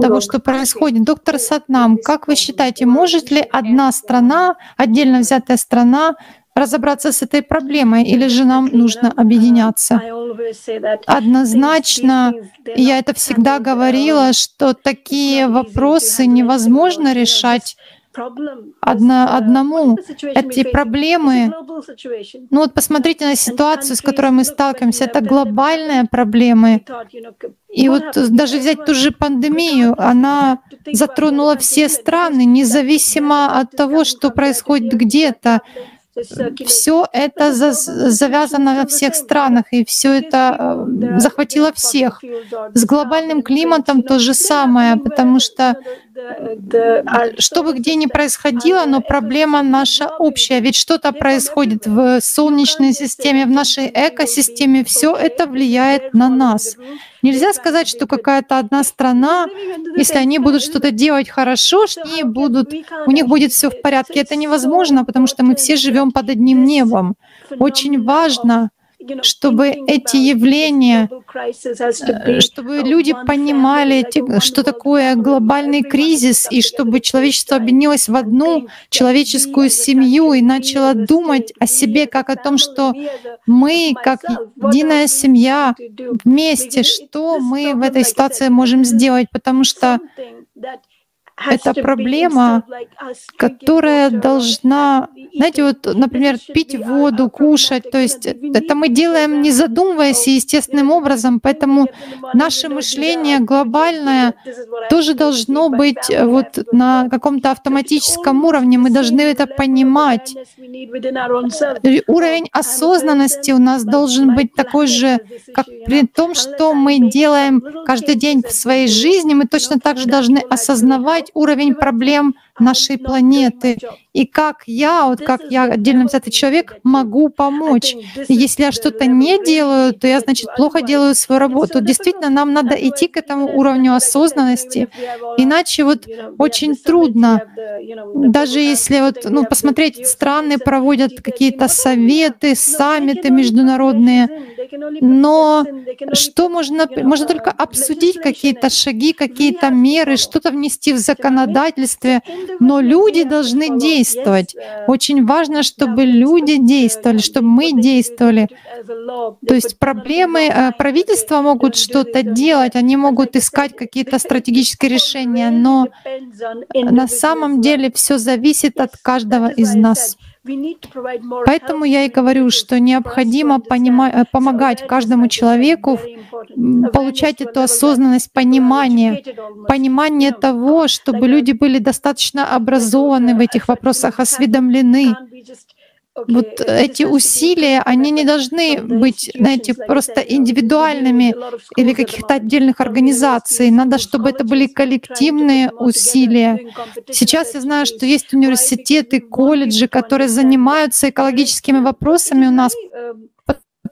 того, что происходит. Доктор Сатнам, как вы считаете, может ли одна страна, отдельно взятая страна, разобраться с этой проблемой, или же нам нужно объединяться? Однозначно, я это всегда говорила, что такие вопросы невозможно решать одно, одному. Эти проблемы, ну вот посмотрите на ситуацию, с которой мы сталкиваемся, это глобальные проблемы. И вот даже взять ту же пандемию, она затронула все страны, независимо от того, что происходит где-то. Все это за, завязано во всех странах, и все это э, захватило всех. С глобальным климатом то же самое, потому что что бы где ни происходило, но проблема наша общая. Ведь что-то происходит в Солнечной системе, в нашей экосистеме, все это влияет на нас. Нельзя сказать, что какая-то одна страна, если они будут что-то делать хорошо, они будут, у них будет все в порядке. Это невозможно, потому что мы все живем под одним небом. Очень важно, чтобы эти явления, э, чтобы люди понимали, что такое глобальный кризис, и чтобы человечество объединилось в одну человеческую семью и начало думать о себе как о том, что мы, как единая семья, вместе, что мы в этой ситуации можем сделать, потому что это проблема, которая должна, знаете, вот, например, пить воду, кушать, то есть это мы делаем не задумываясь и естественным образом, поэтому наше мышление глобальное тоже должно быть вот на каком-то автоматическом уровне, мы должны это понимать. Уровень осознанности у нас должен быть такой же, как при том, что мы делаем каждый день в своей жизни, мы точно так же должны осознавать уровень проблем нашей планеты. И как я, вот как я отдельно взятый человек, могу помочь. Если я что-то не делаю, то я, значит, плохо делаю свою работу. Действительно, нам надо идти к этому уровню осознанности, иначе вот очень трудно. Даже если вот, ну, посмотреть, страны проводят какие-то советы, саммиты международные, но что можно, можно только обсудить какие-то шаги, какие-то меры, что-то внести в законодательстве, но люди должны действовать. Очень важно, чтобы люди действовали, чтобы мы действовали. То есть проблемы э, правительства могут что-то делать, они могут искать какие-то стратегические решения, но на самом деле все зависит от каждого из нас. Поэтому я и говорю, что необходимо понимать, э, помогать каждому человеку получать эту осознанность, понимание, понимание того, чтобы люди были достаточно образованы в этих вопросах, осведомлены. Вот эти усилия, они не должны быть, знаете, просто индивидуальными или каких-то отдельных организаций. Надо, чтобы это были коллективные усилия. Сейчас я знаю, что есть университеты, колледжи, которые занимаются экологическими вопросами у нас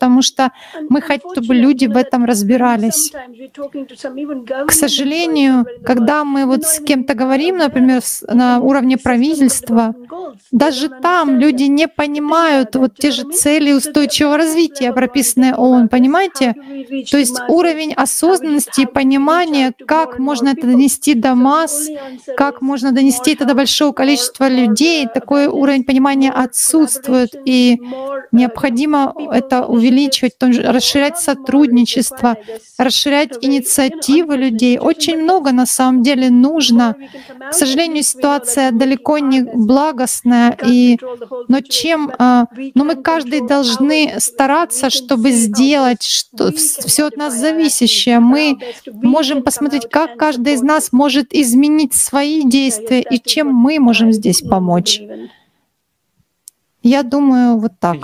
потому что мы хотим, чтобы люди в этом разбирались. К сожалению, когда мы вот с кем-то говорим, например, на уровне правительства, даже там люди не понимают вот те же цели устойчивого развития, прописанные ООН, понимаете? То есть уровень осознанности и понимания, как можно это донести до масс, как можно донести это до большого количества людей, такой уровень понимания отсутствует, и необходимо это увеличить увеличивать, расширять сотрудничество, расширять инициативы людей. Очень много на самом деле нужно. К сожалению, ситуация далеко не благостная, и, но чем, а, но мы каждый должны стараться, чтобы сделать что, все от нас зависящее. Мы можем посмотреть, как каждый из нас может изменить свои действия и чем мы можем здесь помочь. Я думаю, вот так.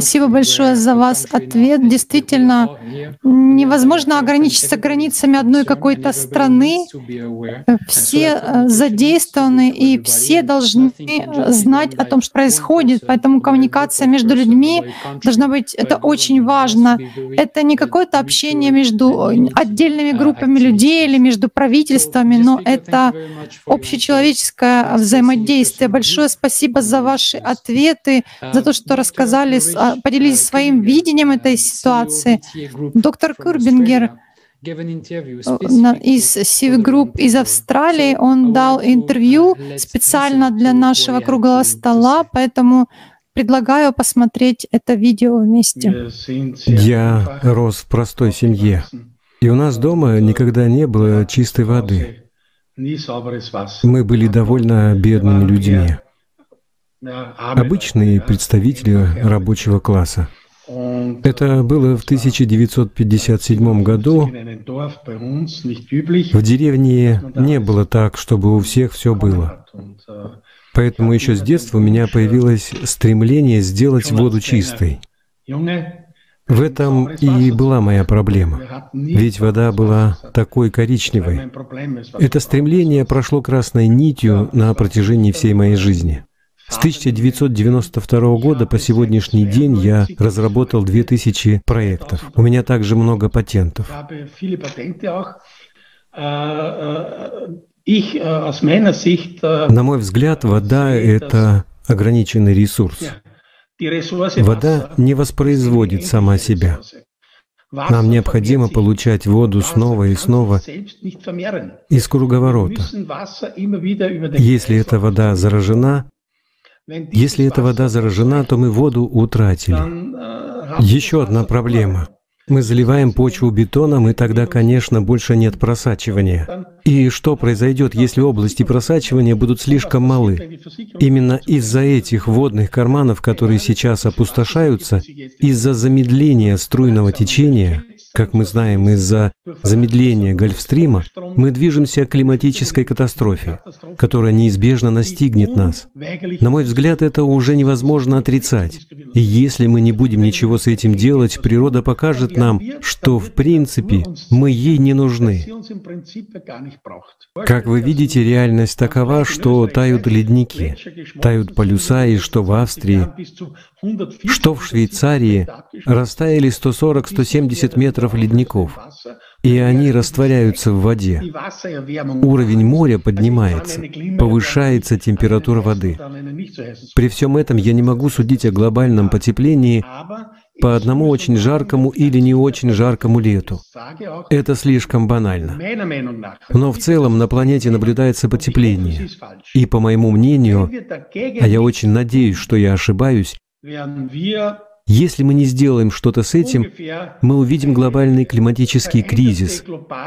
Спасибо большое за вас ответ. Действительно, невозможно ограничиться границами одной какой-то страны. Все э, задействованы, и все должны знать о том, что происходит. Поэтому коммуникация между людьми должна быть, это очень важно. Это не какое-то общение между отдельными группами людей или между правительствами, но это общечеловеческое взаимодействие. Большое спасибо за ваши ответы ответы, за то, что рассказали, а, поделились своим видением этой ситуации. Доктор Курбингер из Civ Group из Австралии, он дал интервью специально для нашего круглого стола, поэтому предлагаю посмотреть это видео вместе. Я рос в простой семье, и у нас дома никогда не было чистой воды. Мы были довольно бедными людьми обычные представители рабочего класса. Это было в 1957 году. В деревне не было так, чтобы у всех все было. Поэтому еще с детства у меня появилось стремление сделать воду чистой. В этом и была моя проблема. Ведь вода была такой коричневой. Это стремление прошло красной нитью на протяжении всей моей жизни. С 1992 года по сегодняшний день я разработал 2000 проектов. У меня также много патентов. На мой взгляд, вода — это ограниченный ресурс. Вода не воспроизводит сама себя. Нам необходимо получать воду снова и снова из круговорота. Если эта вода заражена, если эта вода заражена, то мы воду утратили. Еще одна проблема. Мы заливаем почву бетоном, и тогда, конечно, больше нет просачивания. И что произойдет, если области просачивания будут слишком малы? Именно из-за этих водных карманов, которые сейчас опустошаются, из-за замедления струйного течения, как мы знаем, из-за замедления Гольфстрима мы движемся к климатической катастрофе, которая неизбежно настигнет нас. На мой взгляд, это уже невозможно отрицать. И если мы не будем ничего с этим делать, природа покажет нам, что в принципе мы ей не нужны. Как вы видите, реальность такова, что тают ледники, тают полюса, и что в Австрии, что в Швейцарии растаяли 140-170 метров ледников, и они растворяются в воде. Уровень моря поднимается, повышается температура воды. При всем этом я не могу судить о глобальном потеплении по одному очень жаркому или не очень жаркому лету. Это слишком банально. Но в целом на планете наблюдается потепление. И по моему мнению, а я очень надеюсь, что я ошибаюсь, если мы не сделаем что-то с этим, мы увидим глобальный климатический кризис,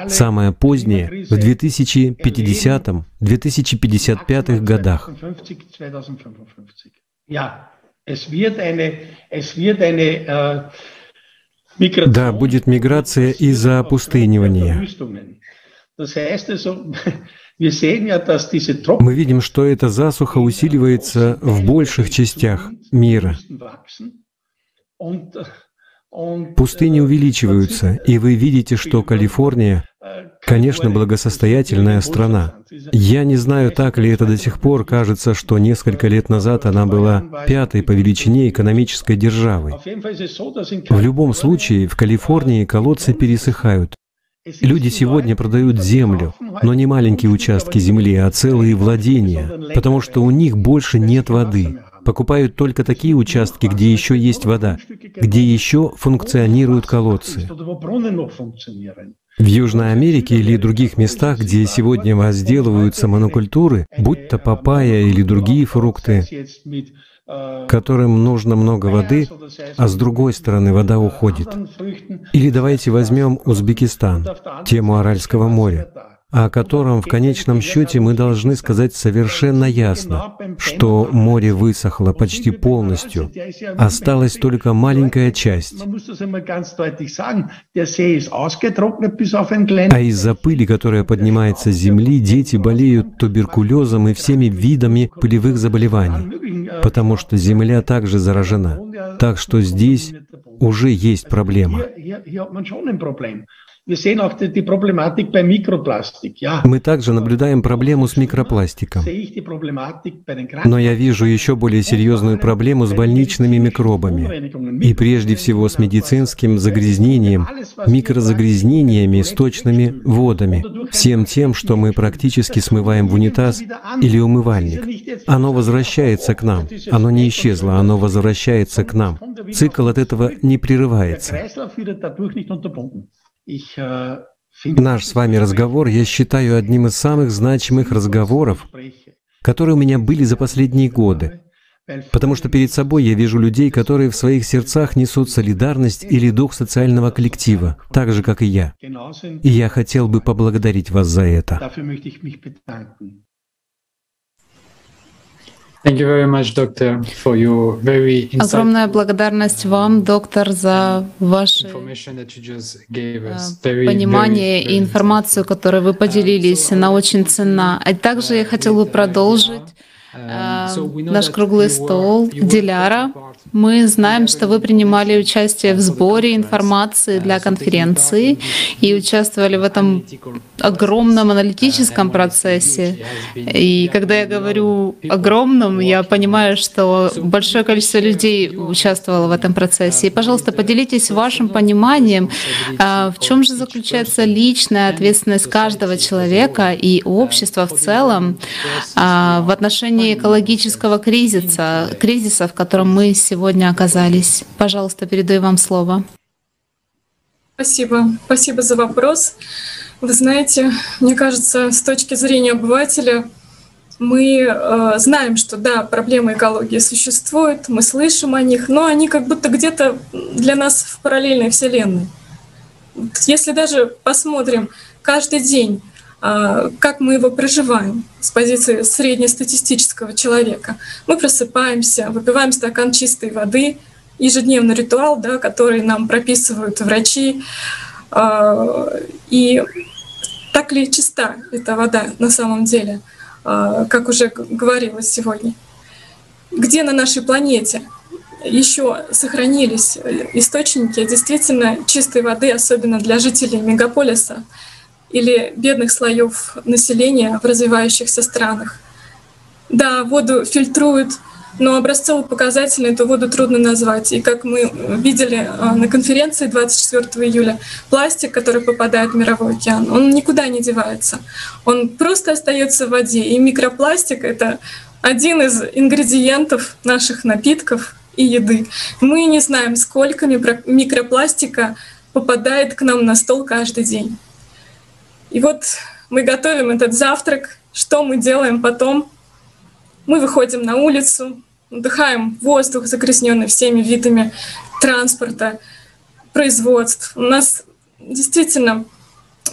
самое позднее в 2050-2055 годах. Да, будет миграция из-за опустынивания. Мы видим, что эта засуха усиливается в больших частях мира. Пустыни увеличиваются, и вы видите, что Калифорния, конечно, благосостоятельная страна. Я не знаю, так ли это до сих пор. Кажется, что несколько лет назад она была пятой по величине экономической державой. В любом случае, в Калифорнии колодцы пересыхают. Люди сегодня продают землю, но не маленькие участки земли, а целые владения, потому что у них больше нет воды. Покупают только такие участки, где еще есть вода, где еще функционируют колодцы. В Южной Америке или других местах, где сегодня возделываются монокультуры, будь то папайя или другие фрукты, которым нужно много воды, а с другой стороны вода уходит. Или давайте возьмем Узбекистан, тему Аральского моря о котором в конечном счете мы должны сказать совершенно ясно, что море высохло почти полностью, осталась только маленькая часть. А из-за пыли, которая поднимается с земли, дети болеют туберкулезом и всеми видами пылевых заболеваний, потому что земля также заражена. Так что здесь уже есть проблема. Мы также наблюдаем проблему с микропластиком. Но я вижу еще более серьезную проблему с больничными микробами. И прежде всего с медицинским загрязнением, микрозагрязнениями, сточными водами, всем тем, что мы практически смываем в унитаз или умывальник. Оно возвращается к нам. Оно не исчезло, оно возвращается к нам. Цикл от этого не прерывается. Э, Наш с вами разговор я считаю одним из самых значимых разговоров, которые у меня были за последние годы. Потому что перед собой я вижу людей, которые в своих сердцах несут солидарность или дух социального коллектива, так же, как и я. И я хотел бы поблагодарить вас за это. Огромная благодарность вам, доктор, за ваше э, понимание и информацию, которую вы поделились. Она очень ценна. А также я хотел бы продолжить наш круглый стол Диляра. Мы знаем, что вы принимали участие в сборе информации для конференции и участвовали в этом огромном аналитическом процессе. И когда я говорю огромном, я понимаю, что большое количество людей участвовало в этом процессе. И, пожалуйста, поделитесь вашим пониманием, э, в чем же заключается личная ответственность каждого человека и общества в целом э, в отношении отношении экологического кризиса, кризиса, в котором мы сегодня оказались. Пожалуйста, передаю вам слово. Спасибо. Спасибо за вопрос. Вы знаете, мне кажется, с точки зрения обывателя, мы э, знаем, что да, проблемы экологии существуют, мы слышим о них, но они как будто где-то для нас в параллельной вселенной. Если даже посмотрим каждый день как мы его проживаем с позиции среднестатистического человека. Мы просыпаемся, выпиваем стакан чистой воды, ежедневный ритуал, да, который нам прописывают врачи. А, и так ли чиста эта вода на самом деле, а, как уже говорилось сегодня? Где на нашей планете еще сохранились источники действительно чистой воды, особенно для жителей мегаполиса? Или бедных слоев населения в развивающихся странах. Да, воду фильтруют, но образцово-показательно эту воду трудно назвать. И как мы видели а, на конференции 24 июля, пластик, который попадает в мировой океан, он никуда не девается. Он просто остается в воде. И микропластик — это один из ингредиентов наших напитков и еды. Мы не знаем, сколько микропластика попадает к нам на стол каждый день. И вот мы готовим этот завтрак. Что мы делаем потом? Мы выходим на улицу, вдыхаем воздух, загрязненный всеми видами транспорта, производств. У нас действительно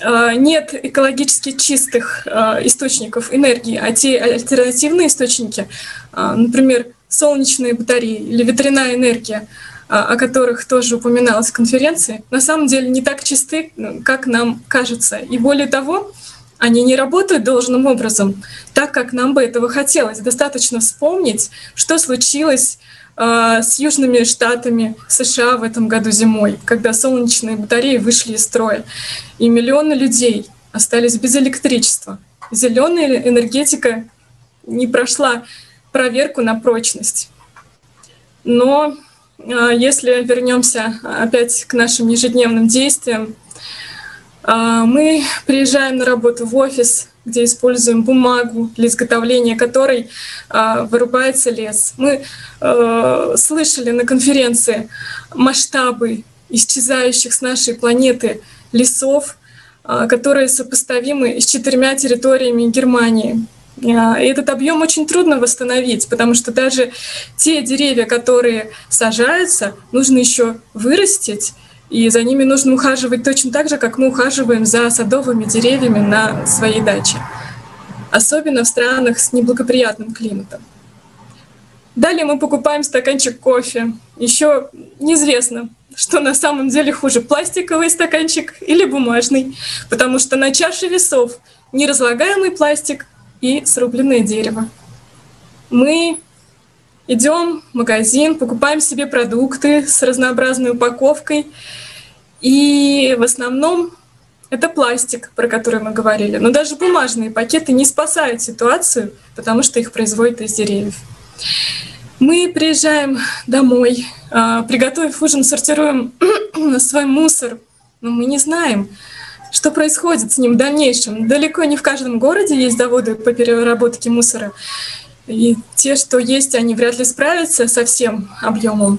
э, нет экологически чистых э, источников энергии, а те альтернативные источники, э, например, солнечные батареи или ветряная энергия, о которых тоже упоминалось в конференции, на самом деле не так чисты, как нам кажется. И более того, они не работают должным образом, так как нам бы этого хотелось. Достаточно вспомнить, что случилось э, с южными штатами США в этом году зимой, когда солнечные батареи вышли из строя, и миллионы людей остались без электричества. Зеленая энергетика не прошла проверку на прочность. Но если вернемся опять к нашим ежедневным действиям, а, мы приезжаем на работу в офис, где используем бумагу для изготовления которой а, вырубается лес. Мы а, слышали на конференции масштабы исчезающих с нашей планеты лесов, которые сопоставимы с четырьмя территориями Германии. И этот объем очень трудно восстановить, потому что даже те деревья, которые сажаются, нужно еще вырастить и за ними нужно ухаживать точно так же, как мы ухаживаем за садовыми деревьями на своей даче, особенно в странах с неблагоприятным климатом. Далее мы покупаем стаканчик кофе. Еще неизвестно, что на самом деле хуже, пластиковый стаканчик или бумажный, потому что на чаше весов неразлагаемый пластик и срубленное дерево. Мы идем в магазин, покупаем себе продукты с разнообразной упаковкой. И в основном это пластик, про который мы говорили. Но даже бумажные пакеты не спасают ситуацию, потому что их производят из деревьев. Мы приезжаем домой, а, приготовив ужин, сортируем свой мусор, но мы не знаем, что происходит с ним в дальнейшем. Далеко не в каждом городе есть заводы по переработке мусора. И те, что есть, они вряд ли справятся со всем объемом.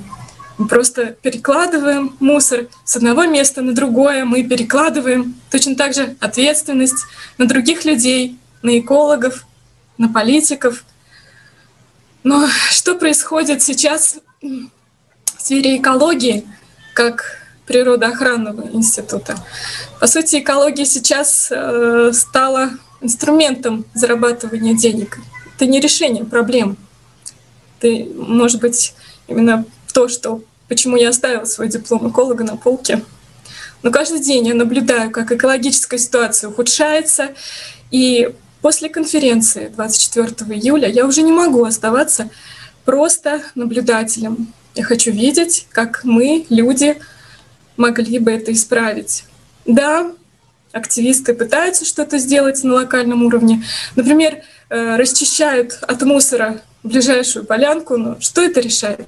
Мы просто перекладываем мусор с одного места на другое, мы перекладываем точно так же ответственность на других людей, на экологов, на политиков. Но что происходит сейчас в сфере экологии, как природоохранного института? По сути, экология сейчас э, стала инструментом зарабатывания денег это не решение проблем. Это, может быть, именно то, что почему я оставила свой диплом эколога на полке. Но каждый день я наблюдаю, как экологическая ситуация ухудшается. И после конференции 24 июля я уже не могу оставаться просто наблюдателем. Я хочу видеть, как мы, люди, могли бы это исправить. Да, активисты пытаются что-то сделать на локальном уровне. Например, Э, расчищают от мусора ближайшую полянку, но что это решает?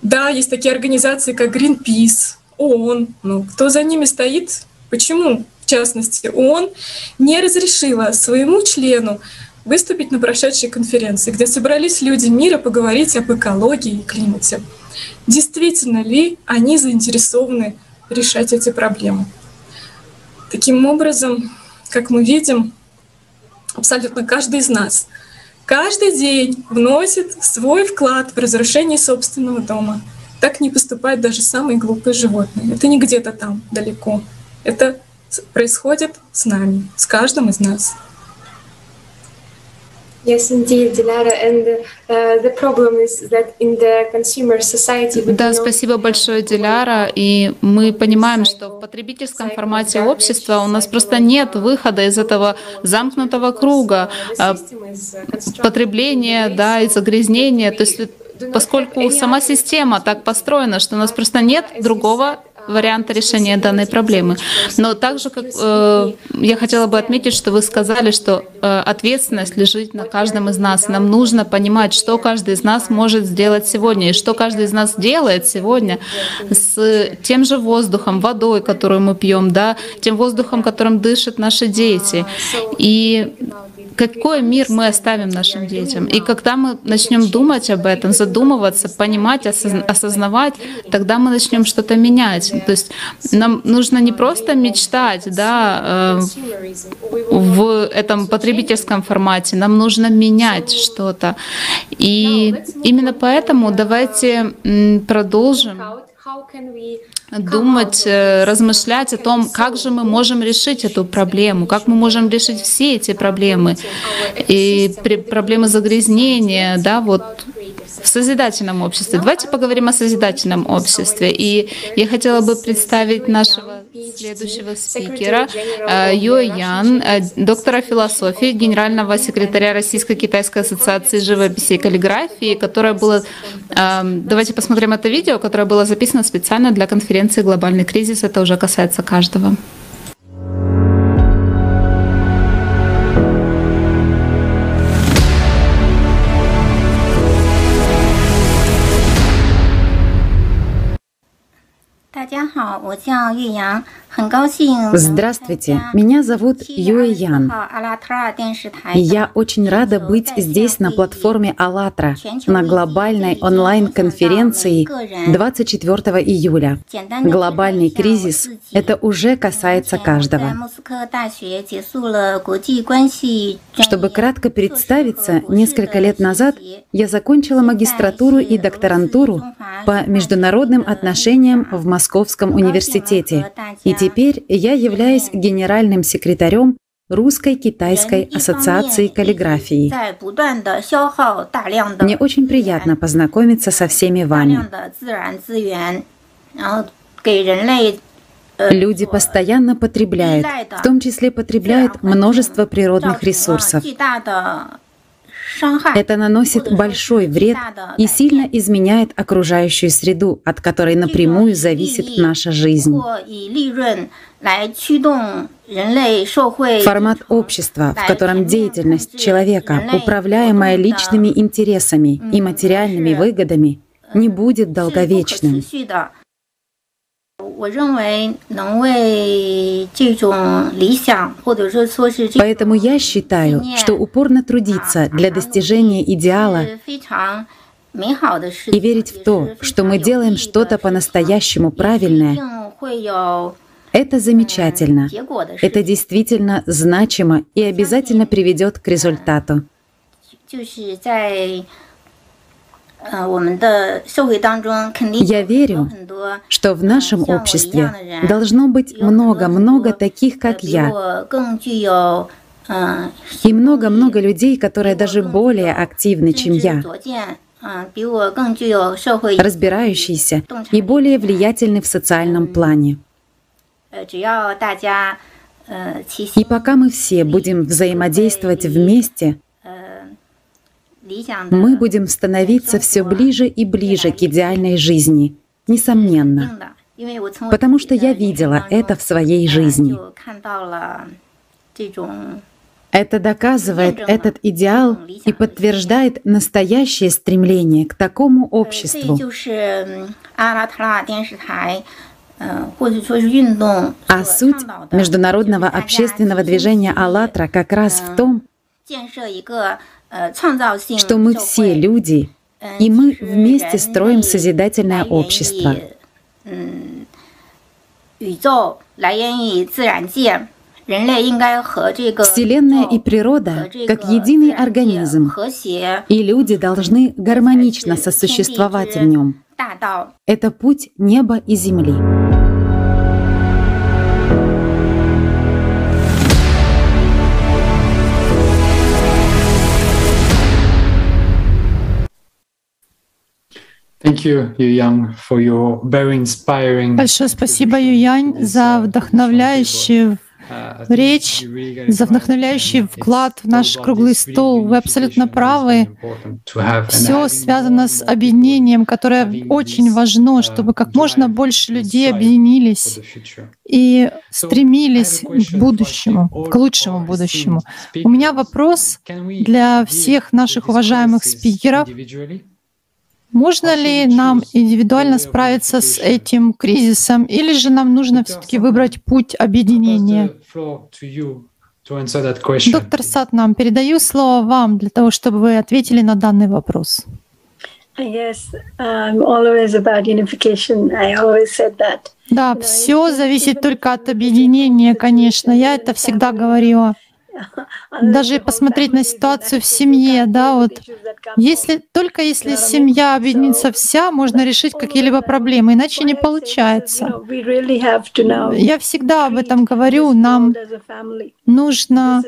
Да, есть такие организации, как Greenpeace, ООН, но кто за ними стоит? Почему, в частности, ООН не разрешила своему члену выступить на прошедшей конференции, где собрались люди мира поговорить об экологии и климате? Действительно ли они заинтересованы решать эти проблемы? Таким образом, как мы видим, абсолютно каждый из нас, каждый день вносит свой вклад в разрушение собственного дома. Так не поступают даже самые глупые животные. Это не где-то там далеко. Это происходит с нами, с каждым из нас. Yes, indeed, Dilara. And uh, the problem is that in the consumer society. Да, спасибо большое, Диляра. И мы понимаем, что в потребительском формате общества у нас просто нет выхода из этого замкнутого круга а, потребления, да, и загрязнения. То есть поскольку сама система так построена, что у нас просто нет другого варианта решения данной проблемы. Но также как, э, я хотела бы отметить, что вы сказали, что э, ответственность лежит на каждом из нас. Нам нужно понимать, что каждый из нас может сделать сегодня, и что каждый из нас делает сегодня с тем же воздухом, водой, которую мы пьем, да, тем воздухом, которым дышат наши дети. И какой мир мы оставим нашим детям. И когда мы начнем думать об этом, задумываться, понимать, осознавать, тогда мы начнем что-то менять. То есть нам нужно не просто мечтать да, э, в этом потребительском формате, нам нужно менять что-то. И именно поэтому давайте продолжим думать, э, размышлять о том, как же мы можем решить эту проблему, как мы можем решить все эти проблемы. И проблемы загрязнения, да, вот в созидательном обществе. Давайте поговорим о созидательном обществе. И я хотела бы представить нашего следующего спикера э, Юэ Ян, э, доктора философии, генерального секретаря Российско-Китайской ассоциации живописи и каллиграфии, которая была... Эм, давайте посмотрим это видео, которое было записано специально для конференции «Глобальный кризис». Это уже касается каждого. 大家好，我叫岳阳，Здравствуйте, меня зовут Юэ Ян. Я очень рада быть здесь на платформе АЛЛАТРА на глобальной онлайн-конференции 24 июля. Глобальный кризис — это уже касается каждого. Чтобы кратко представиться, несколько лет назад я закончила магистратуру и докторантуру по международным отношениям в Московском университете, и теперь я являюсь генеральным секретарем Русской китайской ассоциации каллиграфии. Мне очень приятно познакомиться со всеми вами. Люди постоянно потребляют, в том числе потребляют множество природных ресурсов. Это наносит большой вред и сильно изменяет окружающую среду, от которой напрямую зависит наша жизнь. Формат общества, в котором деятельность человека, управляемая личными интересами и материальными выгодами, не будет долговечным. Поэтому я считаю, что упорно трудиться для достижения идеала и верить в то, что мы делаем что-то по-настоящему правильное, это замечательно. Это действительно значимо и обязательно приведет к результату. Я верю, что в нашем обществе должно быть много-много таких, как я, и много-много людей, которые даже более активны, чем я, разбирающиеся и более влиятельны в социальном плане. И пока мы все будем взаимодействовать вместе, мы будем становиться все ближе и ближе к идеальной жизни, несомненно, потому что я видела это в своей жизни. Это доказывает этот идеал и подтверждает настоящее стремление к такому обществу. А суть международного общественного движения «АЛЛАТРА» как раз в том, что мы все люди, и мы вместе строим созидательное общество. Вселенная и природа как единый организм, и люди должны гармонично сосуществовать в нем. Это путь неба и земли. Большое спасибо, Юянь, за вдохновляющую uh, речь, за вдохновляющий вклад в наш круглый стол. Вы абсолютно правы. Все связано с объединением, которое очень важно, uh, чтобы как можно больше людей объединились и стремились к будущему, к лучшему будущему. У меня вопрос для всех наших уважаемых спикеров. Можно ли нам индивидуально справиться с этим кризисом, или же нам нужно все-таки выбрать путь объединения? Доктор Сатнам, передаю слово вам для того, чтобы вы ответили на данный вопрос. Да, все зависит только от объединения, конечно. Я это всегда говорила. Даже посмотреть на ситуацию в семье, да, вот. если только если семья объединится вся, можно решить какие-либо проблемы, иначе не получается. Я всегда об этом говорю, нам нужно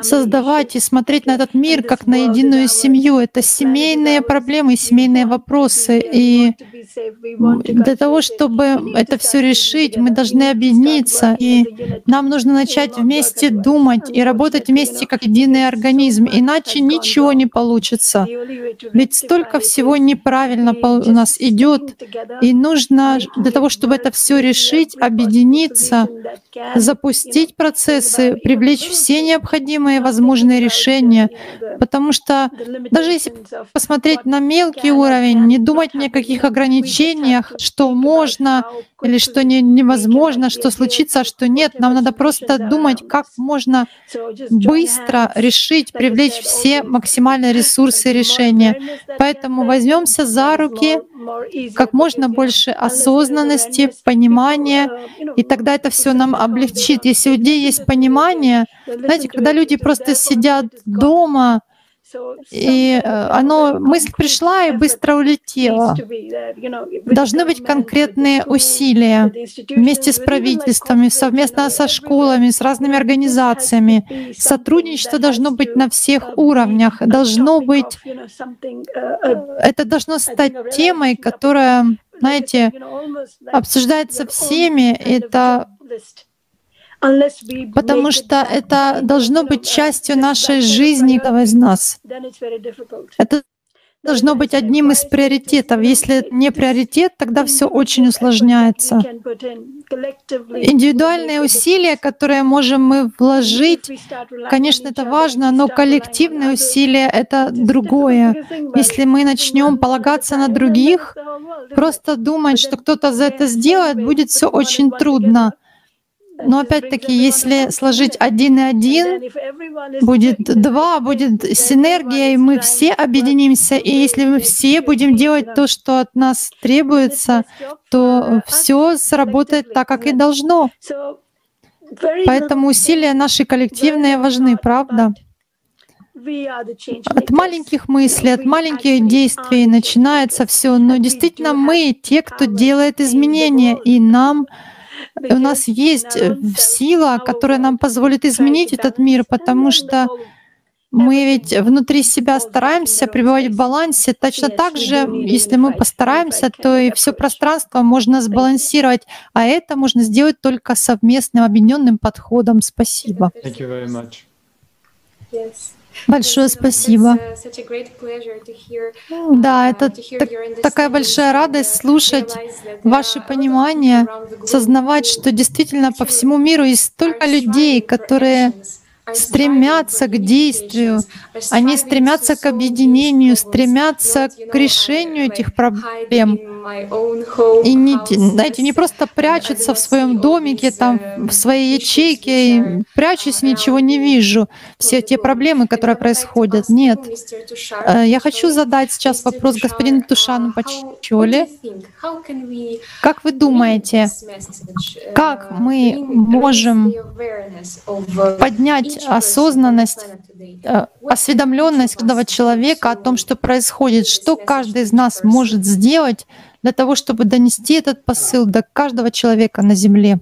создавать и смотреть на этот мир как на единую семью. Это семейные проблемы, семейные вопросы. И для того, чтобы это все решить, мы должны объединиться, и нам нужно начать вместе думать и работать вместе как единый организм, иначе ничего не получится. Ведь столько всего неправильно у нас идет, и нужно для того, чтобы это все решить, объединиться, запустить процессы, привлечь все необходимые возможные решения, потому что даже если посмотреть на мелкий уровень, не думать ни о каких ограничениях, что можно или что не, невозможно, что случится, а что нет, нам надо просто думать, как можно быстро решить, привлечь все максимальные ресурсы решения. Поэтому возьмемся за руки, как можно больше осознанности, понимания, и тогда это все нам облегчит. Если у людей есть понимание, знаете, когда люди просто сидят дома, и э, оно, мысль пришла и быстро улетела. Должны быть конкретные усилия вместе с правительствами, совместно со школами, с разными организациями. Сотрудничество должно быть на всех уровнях. Должно быть, это должно стать темой, которая, знаете, обсуждается всеми. Это потому что это должно быть частью нашей жизни каждого из нас. Это должно быть одним из приоритетов. Если не приоритет, тогда все очень усложняется. Индивидуальные усилия, которые можем мы вложить, конечно, это важно, но коллективные усилия — это другое. Если мы начнем полагаться на других, просто думать, что кто-то за это сделает, будет все очень трудно. Но опять-таки, если сложить один и один, будет два, будет синергия, и мы все объединимся. И если мы все будем делать то, что от нас требуется, то все сработает так, как и должно. Поэтому усилия наши коллективные важны, правда? От маленьких мыслей, от маленьких действий начинается все. Но действительно мы те, кто делает изменения, и нам у нас есть э, сила, которая нам позволит изменить этот мир, потому что мы ведь внутри себя стараемся пребывать в балансе. Точно так же, если мы постараемся, то и все пространство можно сбалансировать, а это можно сделать только совместным объединенным подходом. Спасибо. Большое спасибо. Да, это так, такая большая радость слушать ваше понимание, сознавать, что действительно по всему миру есть столько людей, которые стремятся к действию, они стремятся к объединению, стремятся к решению этих проблем. И не, знаете, не просто прячутся в своем домике, там, в своей ячейке, и прячусь, ничего не вижу. Все те проблемы, которые происходят. Нет. Э, я хочу задать сейчас вопрос господину Тушану Пачоле. Как вы думаете, как мы можем поднять осознанность, э, осведомленность каждого человека о том, что происходит, что каждый из нас может сделать для того, чтобы донести этот посыл до каждого человека на Земле.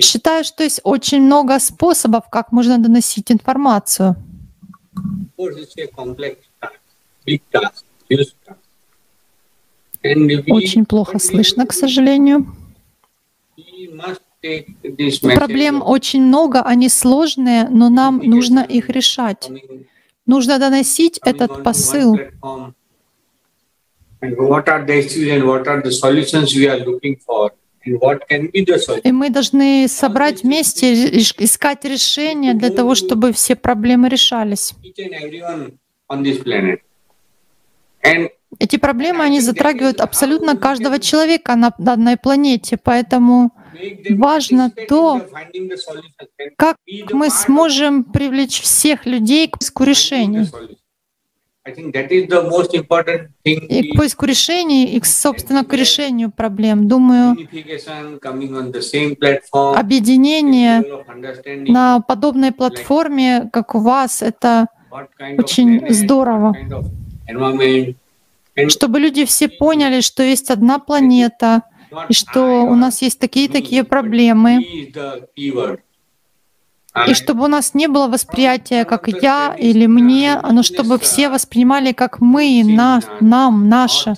Считаю, что есть очень много способов, как можно доносить информацию. Очень плохо слышно, к сожалению. Проблем очень много, они сложные, но нам нужно их решать. Нужно доносить этот посыл. И мы должны собрать вместе, искать решения для того, чтобы все проблемы решались. Эти проблемы, они затрагивают абсолютно каждого человека на данной планете, поэтому важно то, как мы сможем привлечь всех к поиску решений. И к поиску решений, и, собственно, к решению проблем. Думаю, объединение на подобной платформе, как у вас, это очень здорово. Чтобы люди все поняли, что есть одна планета — и что у нас есть такие-такие проблемы. и чтобы у нас не было восприятия как я или мне, но чтобы все воспринимали как мы, на, нам, наше.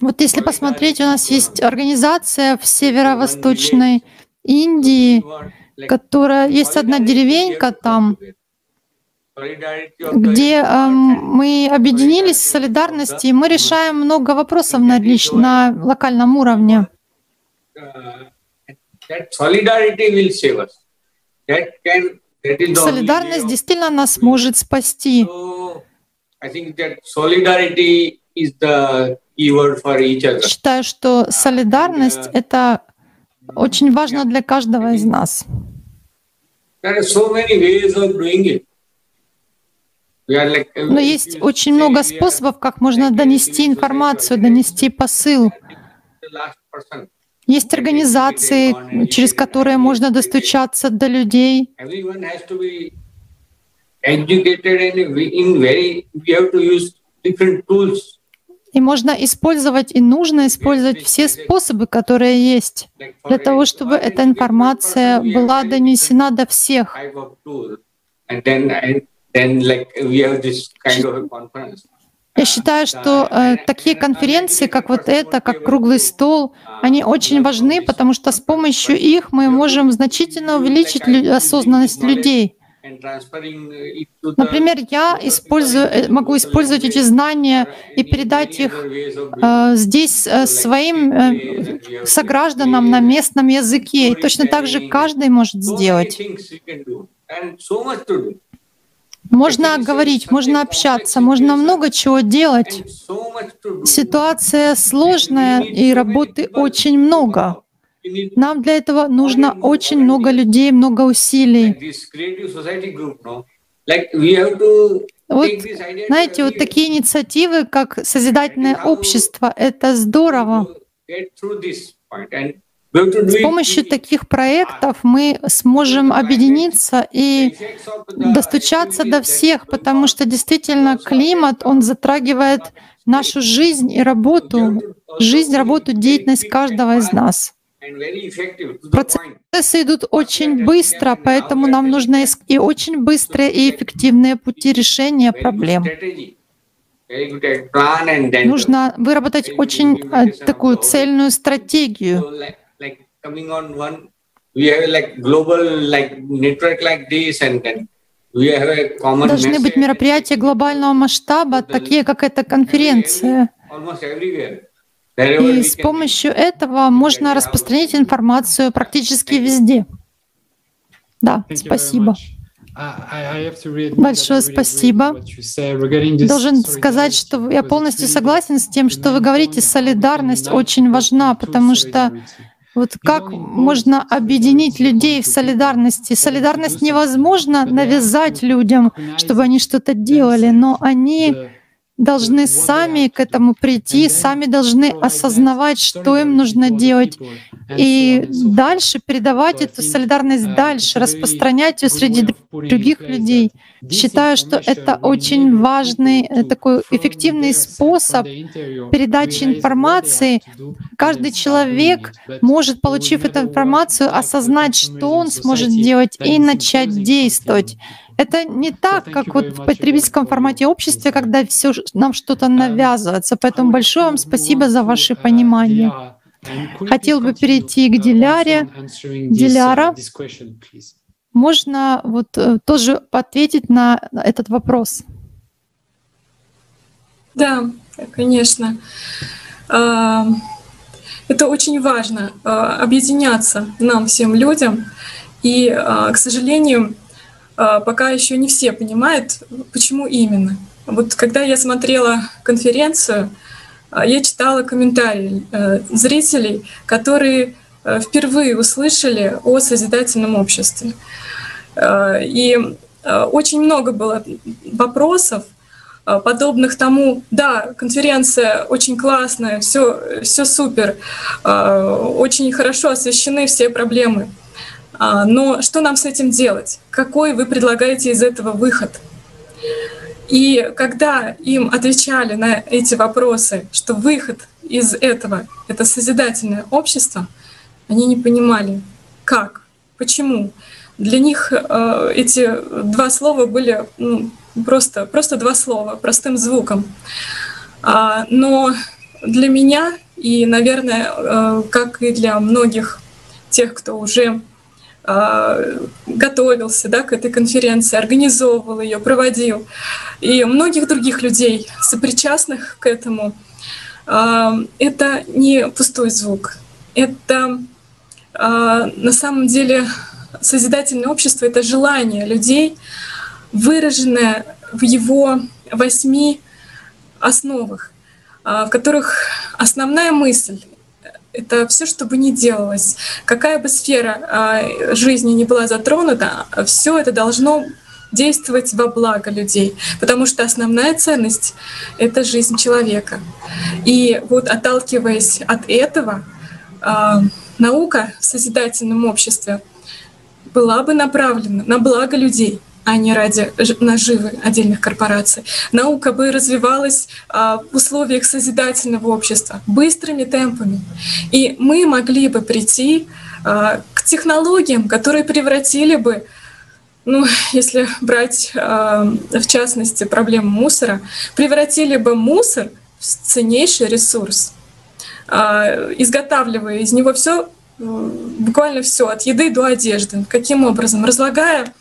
Вот если посмотреть, у нас есть организация в северо-восточной Индии, которая есть одна деревенька там, где э, мы объединились в солидарности, и мы решаем много вопросов на, лич... на локальном уровне. Солидарность действительно нас может спасти. Считаю, что солидарность — это очень важно для каждого из нас. Но есть очень много способов, как можно донести информацию, донести посыл. Есть организации, через которые можно достучаться до людей. И можно использовать, и нужно использовать все способы, которые есть, для того, чтобы эта информация была донесена до всех. Я считаю, что э, такие конференции, как вот эта, как круглый стол, они очень важны, потому что с помощью их мы можем значительно увеличить лю- осознанность людей. Например, я использую, э, могу использовать эти знания и передать их э, здесь э, своим э, согражданам на местном языке. И точно так же каждый может сделать. Можно говорить, можно общаться, можно много чего делать. Ситуация сложная, и работы очень много. Нам для этого нужно очень много людей, много усилий. Вот, знаете, вот такие инициативы, как созидательное общество, это здорово. С помощью таких проектов мы сможем объединиться и достучаться до всех, потому что действительно климат, он затрагивает нашу жизнь и работу, жизнь, работу, деятельность каждого из нас. Процессы идут очень быстро, поэтому нам нужны и очень быстрые и эффективные пути решения проблем. Нужно выработать очень э, такую цельную стратегию. Должны быть мероприятия глобального масштаба, такие как эта конференция. И с помощью этого можно распространить информацию практически везде. Да, спасибо. Большое спасибо. Должен сказать, что я полностью согласен с тем, что вы говорите, солидарность очень важна, потому что вот как можно объединить людей в солидарности? Солидарность невозможно навязать людям, чтобы они что-то делали, но они должны сами к этому прийти, сами должны осознавать, что им нужно делать, и дальше передавать эту солидарность дальше, распространять ее среди других людей. Считаю, что это очень важный, э, такой эффективный способ передачи информации. Каждый человек может, получив эту информацию, осознать, что он сможет делать и начать действовать. Это не так, как вот в потребительском формате общества, когда все нам что-то навязывается. Поэтому большое вам спасибо за ваше понимание. Хотел бы перейти к Диляре. Диляра, можно вот э, тоже ответить на этот вопрос? Да, конечно. А, это очень важно а, объединяться нам всем людям. И, а, к сожалению, пока еще не все понимают, почему именно. Вот когда я смотрела конференцию, я читала комментарии э, зрителей, которые э, впервые услышали о созидательном обществе. Э, и очень много было вопросов, подобных тому, да, конференция очень классная, все, все супер, очень хорошо освещены все проблемы. Но что нам с этим делать? Какой вы предлагаете из этого выход? И когда им отвечали на эти вопросы, что выход из этого — это созидательное общество, они не понимали, как, почему. Для них э, эти два слова были ну, просто, просто два слова, простым звуком. А, но для меня и, наверное, э, как и для многих тех, кто уже готовился да, к этой конференции, организовывал ее, проводил, и многих других людей, сопричастных к этому, э, это не пустой звук. Это на самом деле созидательное общество — это желание людей, выраженное в его восьми основах, а, в которых основная мысль — это все, что бы ни делалось, какая бы сфера а, жизни ни была затронута, все это должно действовать во благо людей, потому что основная ценность — это жизнь человека. И вот отталкиваясь от этого, а, наука в созидательном обществе была бы направлена на благо людей — а не ради наживы отдельных корпораций. Наука бы развивалась а, в условиях созидательного общества быстрыми темпами. И мы могли бы прийти а, к технологиям, которые превратили бы ну, если брать э, в частности проблему мусора, превратили бы мусор в ценнейший ресурс, изготавливая из него все, буквально все, от еды до одежды. Каким образом? Разлагая а,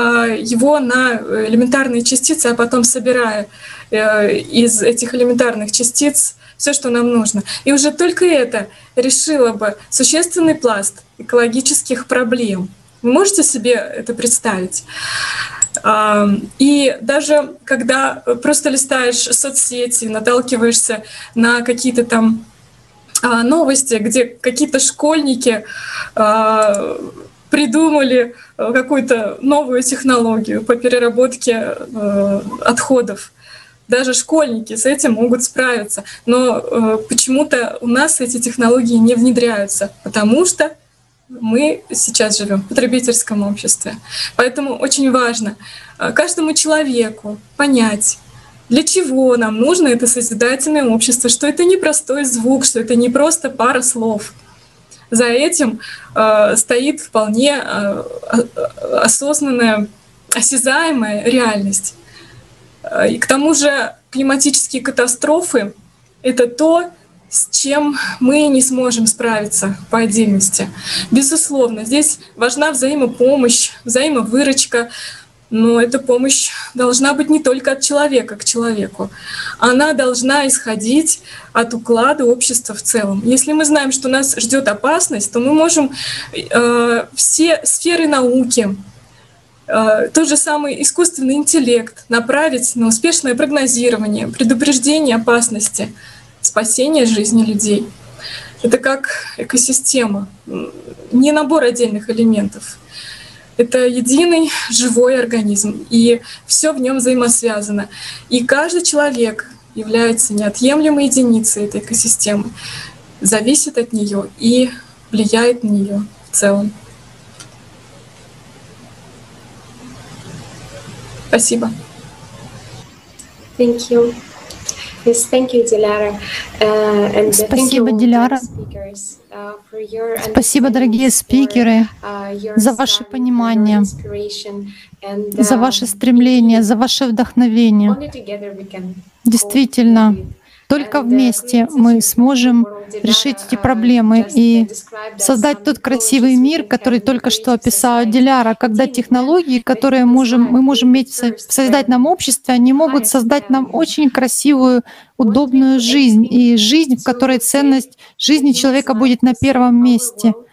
его на элементарные частицы, а потом собирая э, из этих элементарных частиц все, что нам нужно. И уже только это решило бы существенный пласт экологических проблем. Вы можете себе это представить? А, и даже когда просто листаешь соцсети, наталкиваешься на какие-то там а, новости, где какие-то школьники придумали э, какую-то новую технологию по переработке э, отходов. Даже школьники с этим могут справиться. Но э, почему-то у нас эти технологии не внедряются, потому что мы сейчас живем в потребительском обществе. Поэтому очень важно каждому человеку понять, для чего нам нужно это созидательное общество, что это не простой звук, что это не просто пара слов — за этим э, стоит вполне э, осознанная, осязаемая реальность. Э, и к тому же климатические катастрофы — это то, с чем мы не сможем справиться по отдельности. Безусловно, здесь важна взаимопомощь, взаимовыручка, но эта помощь должна быть не только от человека к человеку. Она должна исходить от уклада общества в целом. Если мы знаем, что нас ждет опасность, то мы можем э, все сферы науки, э, тот же самый искусственный интеллект направить на успешное прогнозирование, предупреждение опасности, спасение жизни людей. Это как экосистема, не набор отдельных элементов. Это единый живой организм, и все в нем взаимосвязано. И каждый человек является неотъемлемой единицей этой экосистемы, зависит от нее и влияет на нее в целом. Спасибо. Thank you. Спасибо, Диляра. Спасибо, дорогие спикеры, за ваше понимание, за ваше стремление, за ваше вдохновение. Действительно, только вместе мы сможем решить эти проблемы и создать тот красивый мир, который только что описала Диляра, когда технологии, которые можем, мы можем иметь в создательном обществе, они могут создать нам очень красивую, удобную жизнь, и жизнь, в которой ценность жизни человека будет на первом месте —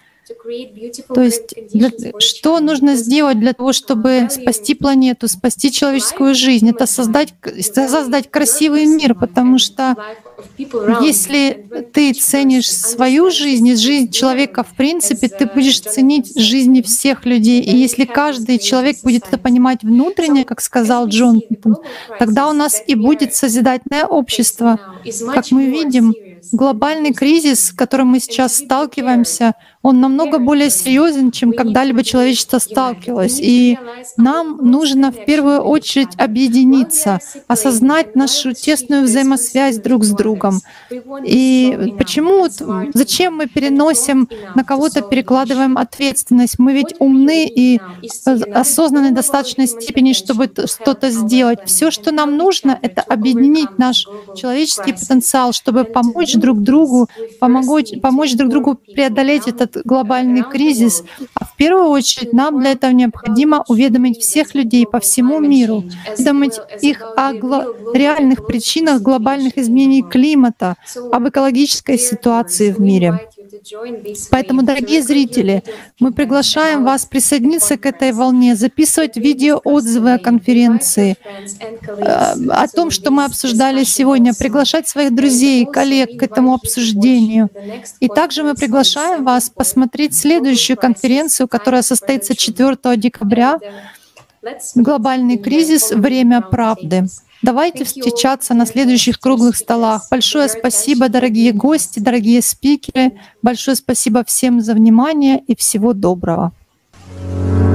то есть для, что нужно сделать для того, чтобы спасти планету, спасти человеческую жизнь? Это создать, создать красивый мир, потому что если ты ценишь свою жизнь и жизнь человека в принципе, ты будешь ценить жизни всех людей. И если каждый человек будет это понимать внутренне, как сказал Джон, тогда у нас и будет созидательное общество. Как мы видим, глобальный кризис, с которым мы сейчас сталкиваемся, он намного более серьезен, чем когда-либо человечество сталкивалось. И нам нужно в первую очередь объединиться, осознать нашу тесную взаимосвязь друг с другом. И почему, зачем мы переносим на кого-то, перекладываем ответственность? Мы ведь умны и осознаны в достаточной степени, чтобы что-то сделать. Все, что нам нужно, это объединить наш человеческий потенциал, чтобы помочь друг другу, помочь, помочь друг другу преодолеть этот глобальный кризис. А в первую очередь нам для этого необходимо уведомить всех людей по всему миру, уведомить их о реальных причинах глобальных изменений климата, об экологической ситуации в мире. Поэтому, дорогие зрители, мы приглашаем вас присоединиться к этой волне, записывать видеоотзывы о конференции, э, о том, что мы обсуждали сегодня, приглашать своих друзей, коллег к этому обсуждению. И также мы приглашаем вас посмотреть следующую конференцию, которая состоится 4 декабря «Глобальный кризис. Время правды». Давайте встречаться на следующих круглых столах. Большое спасибо, дорогие гости, дорогие спикеры. Большое спасибо всем за внимание и всего доброго. thank you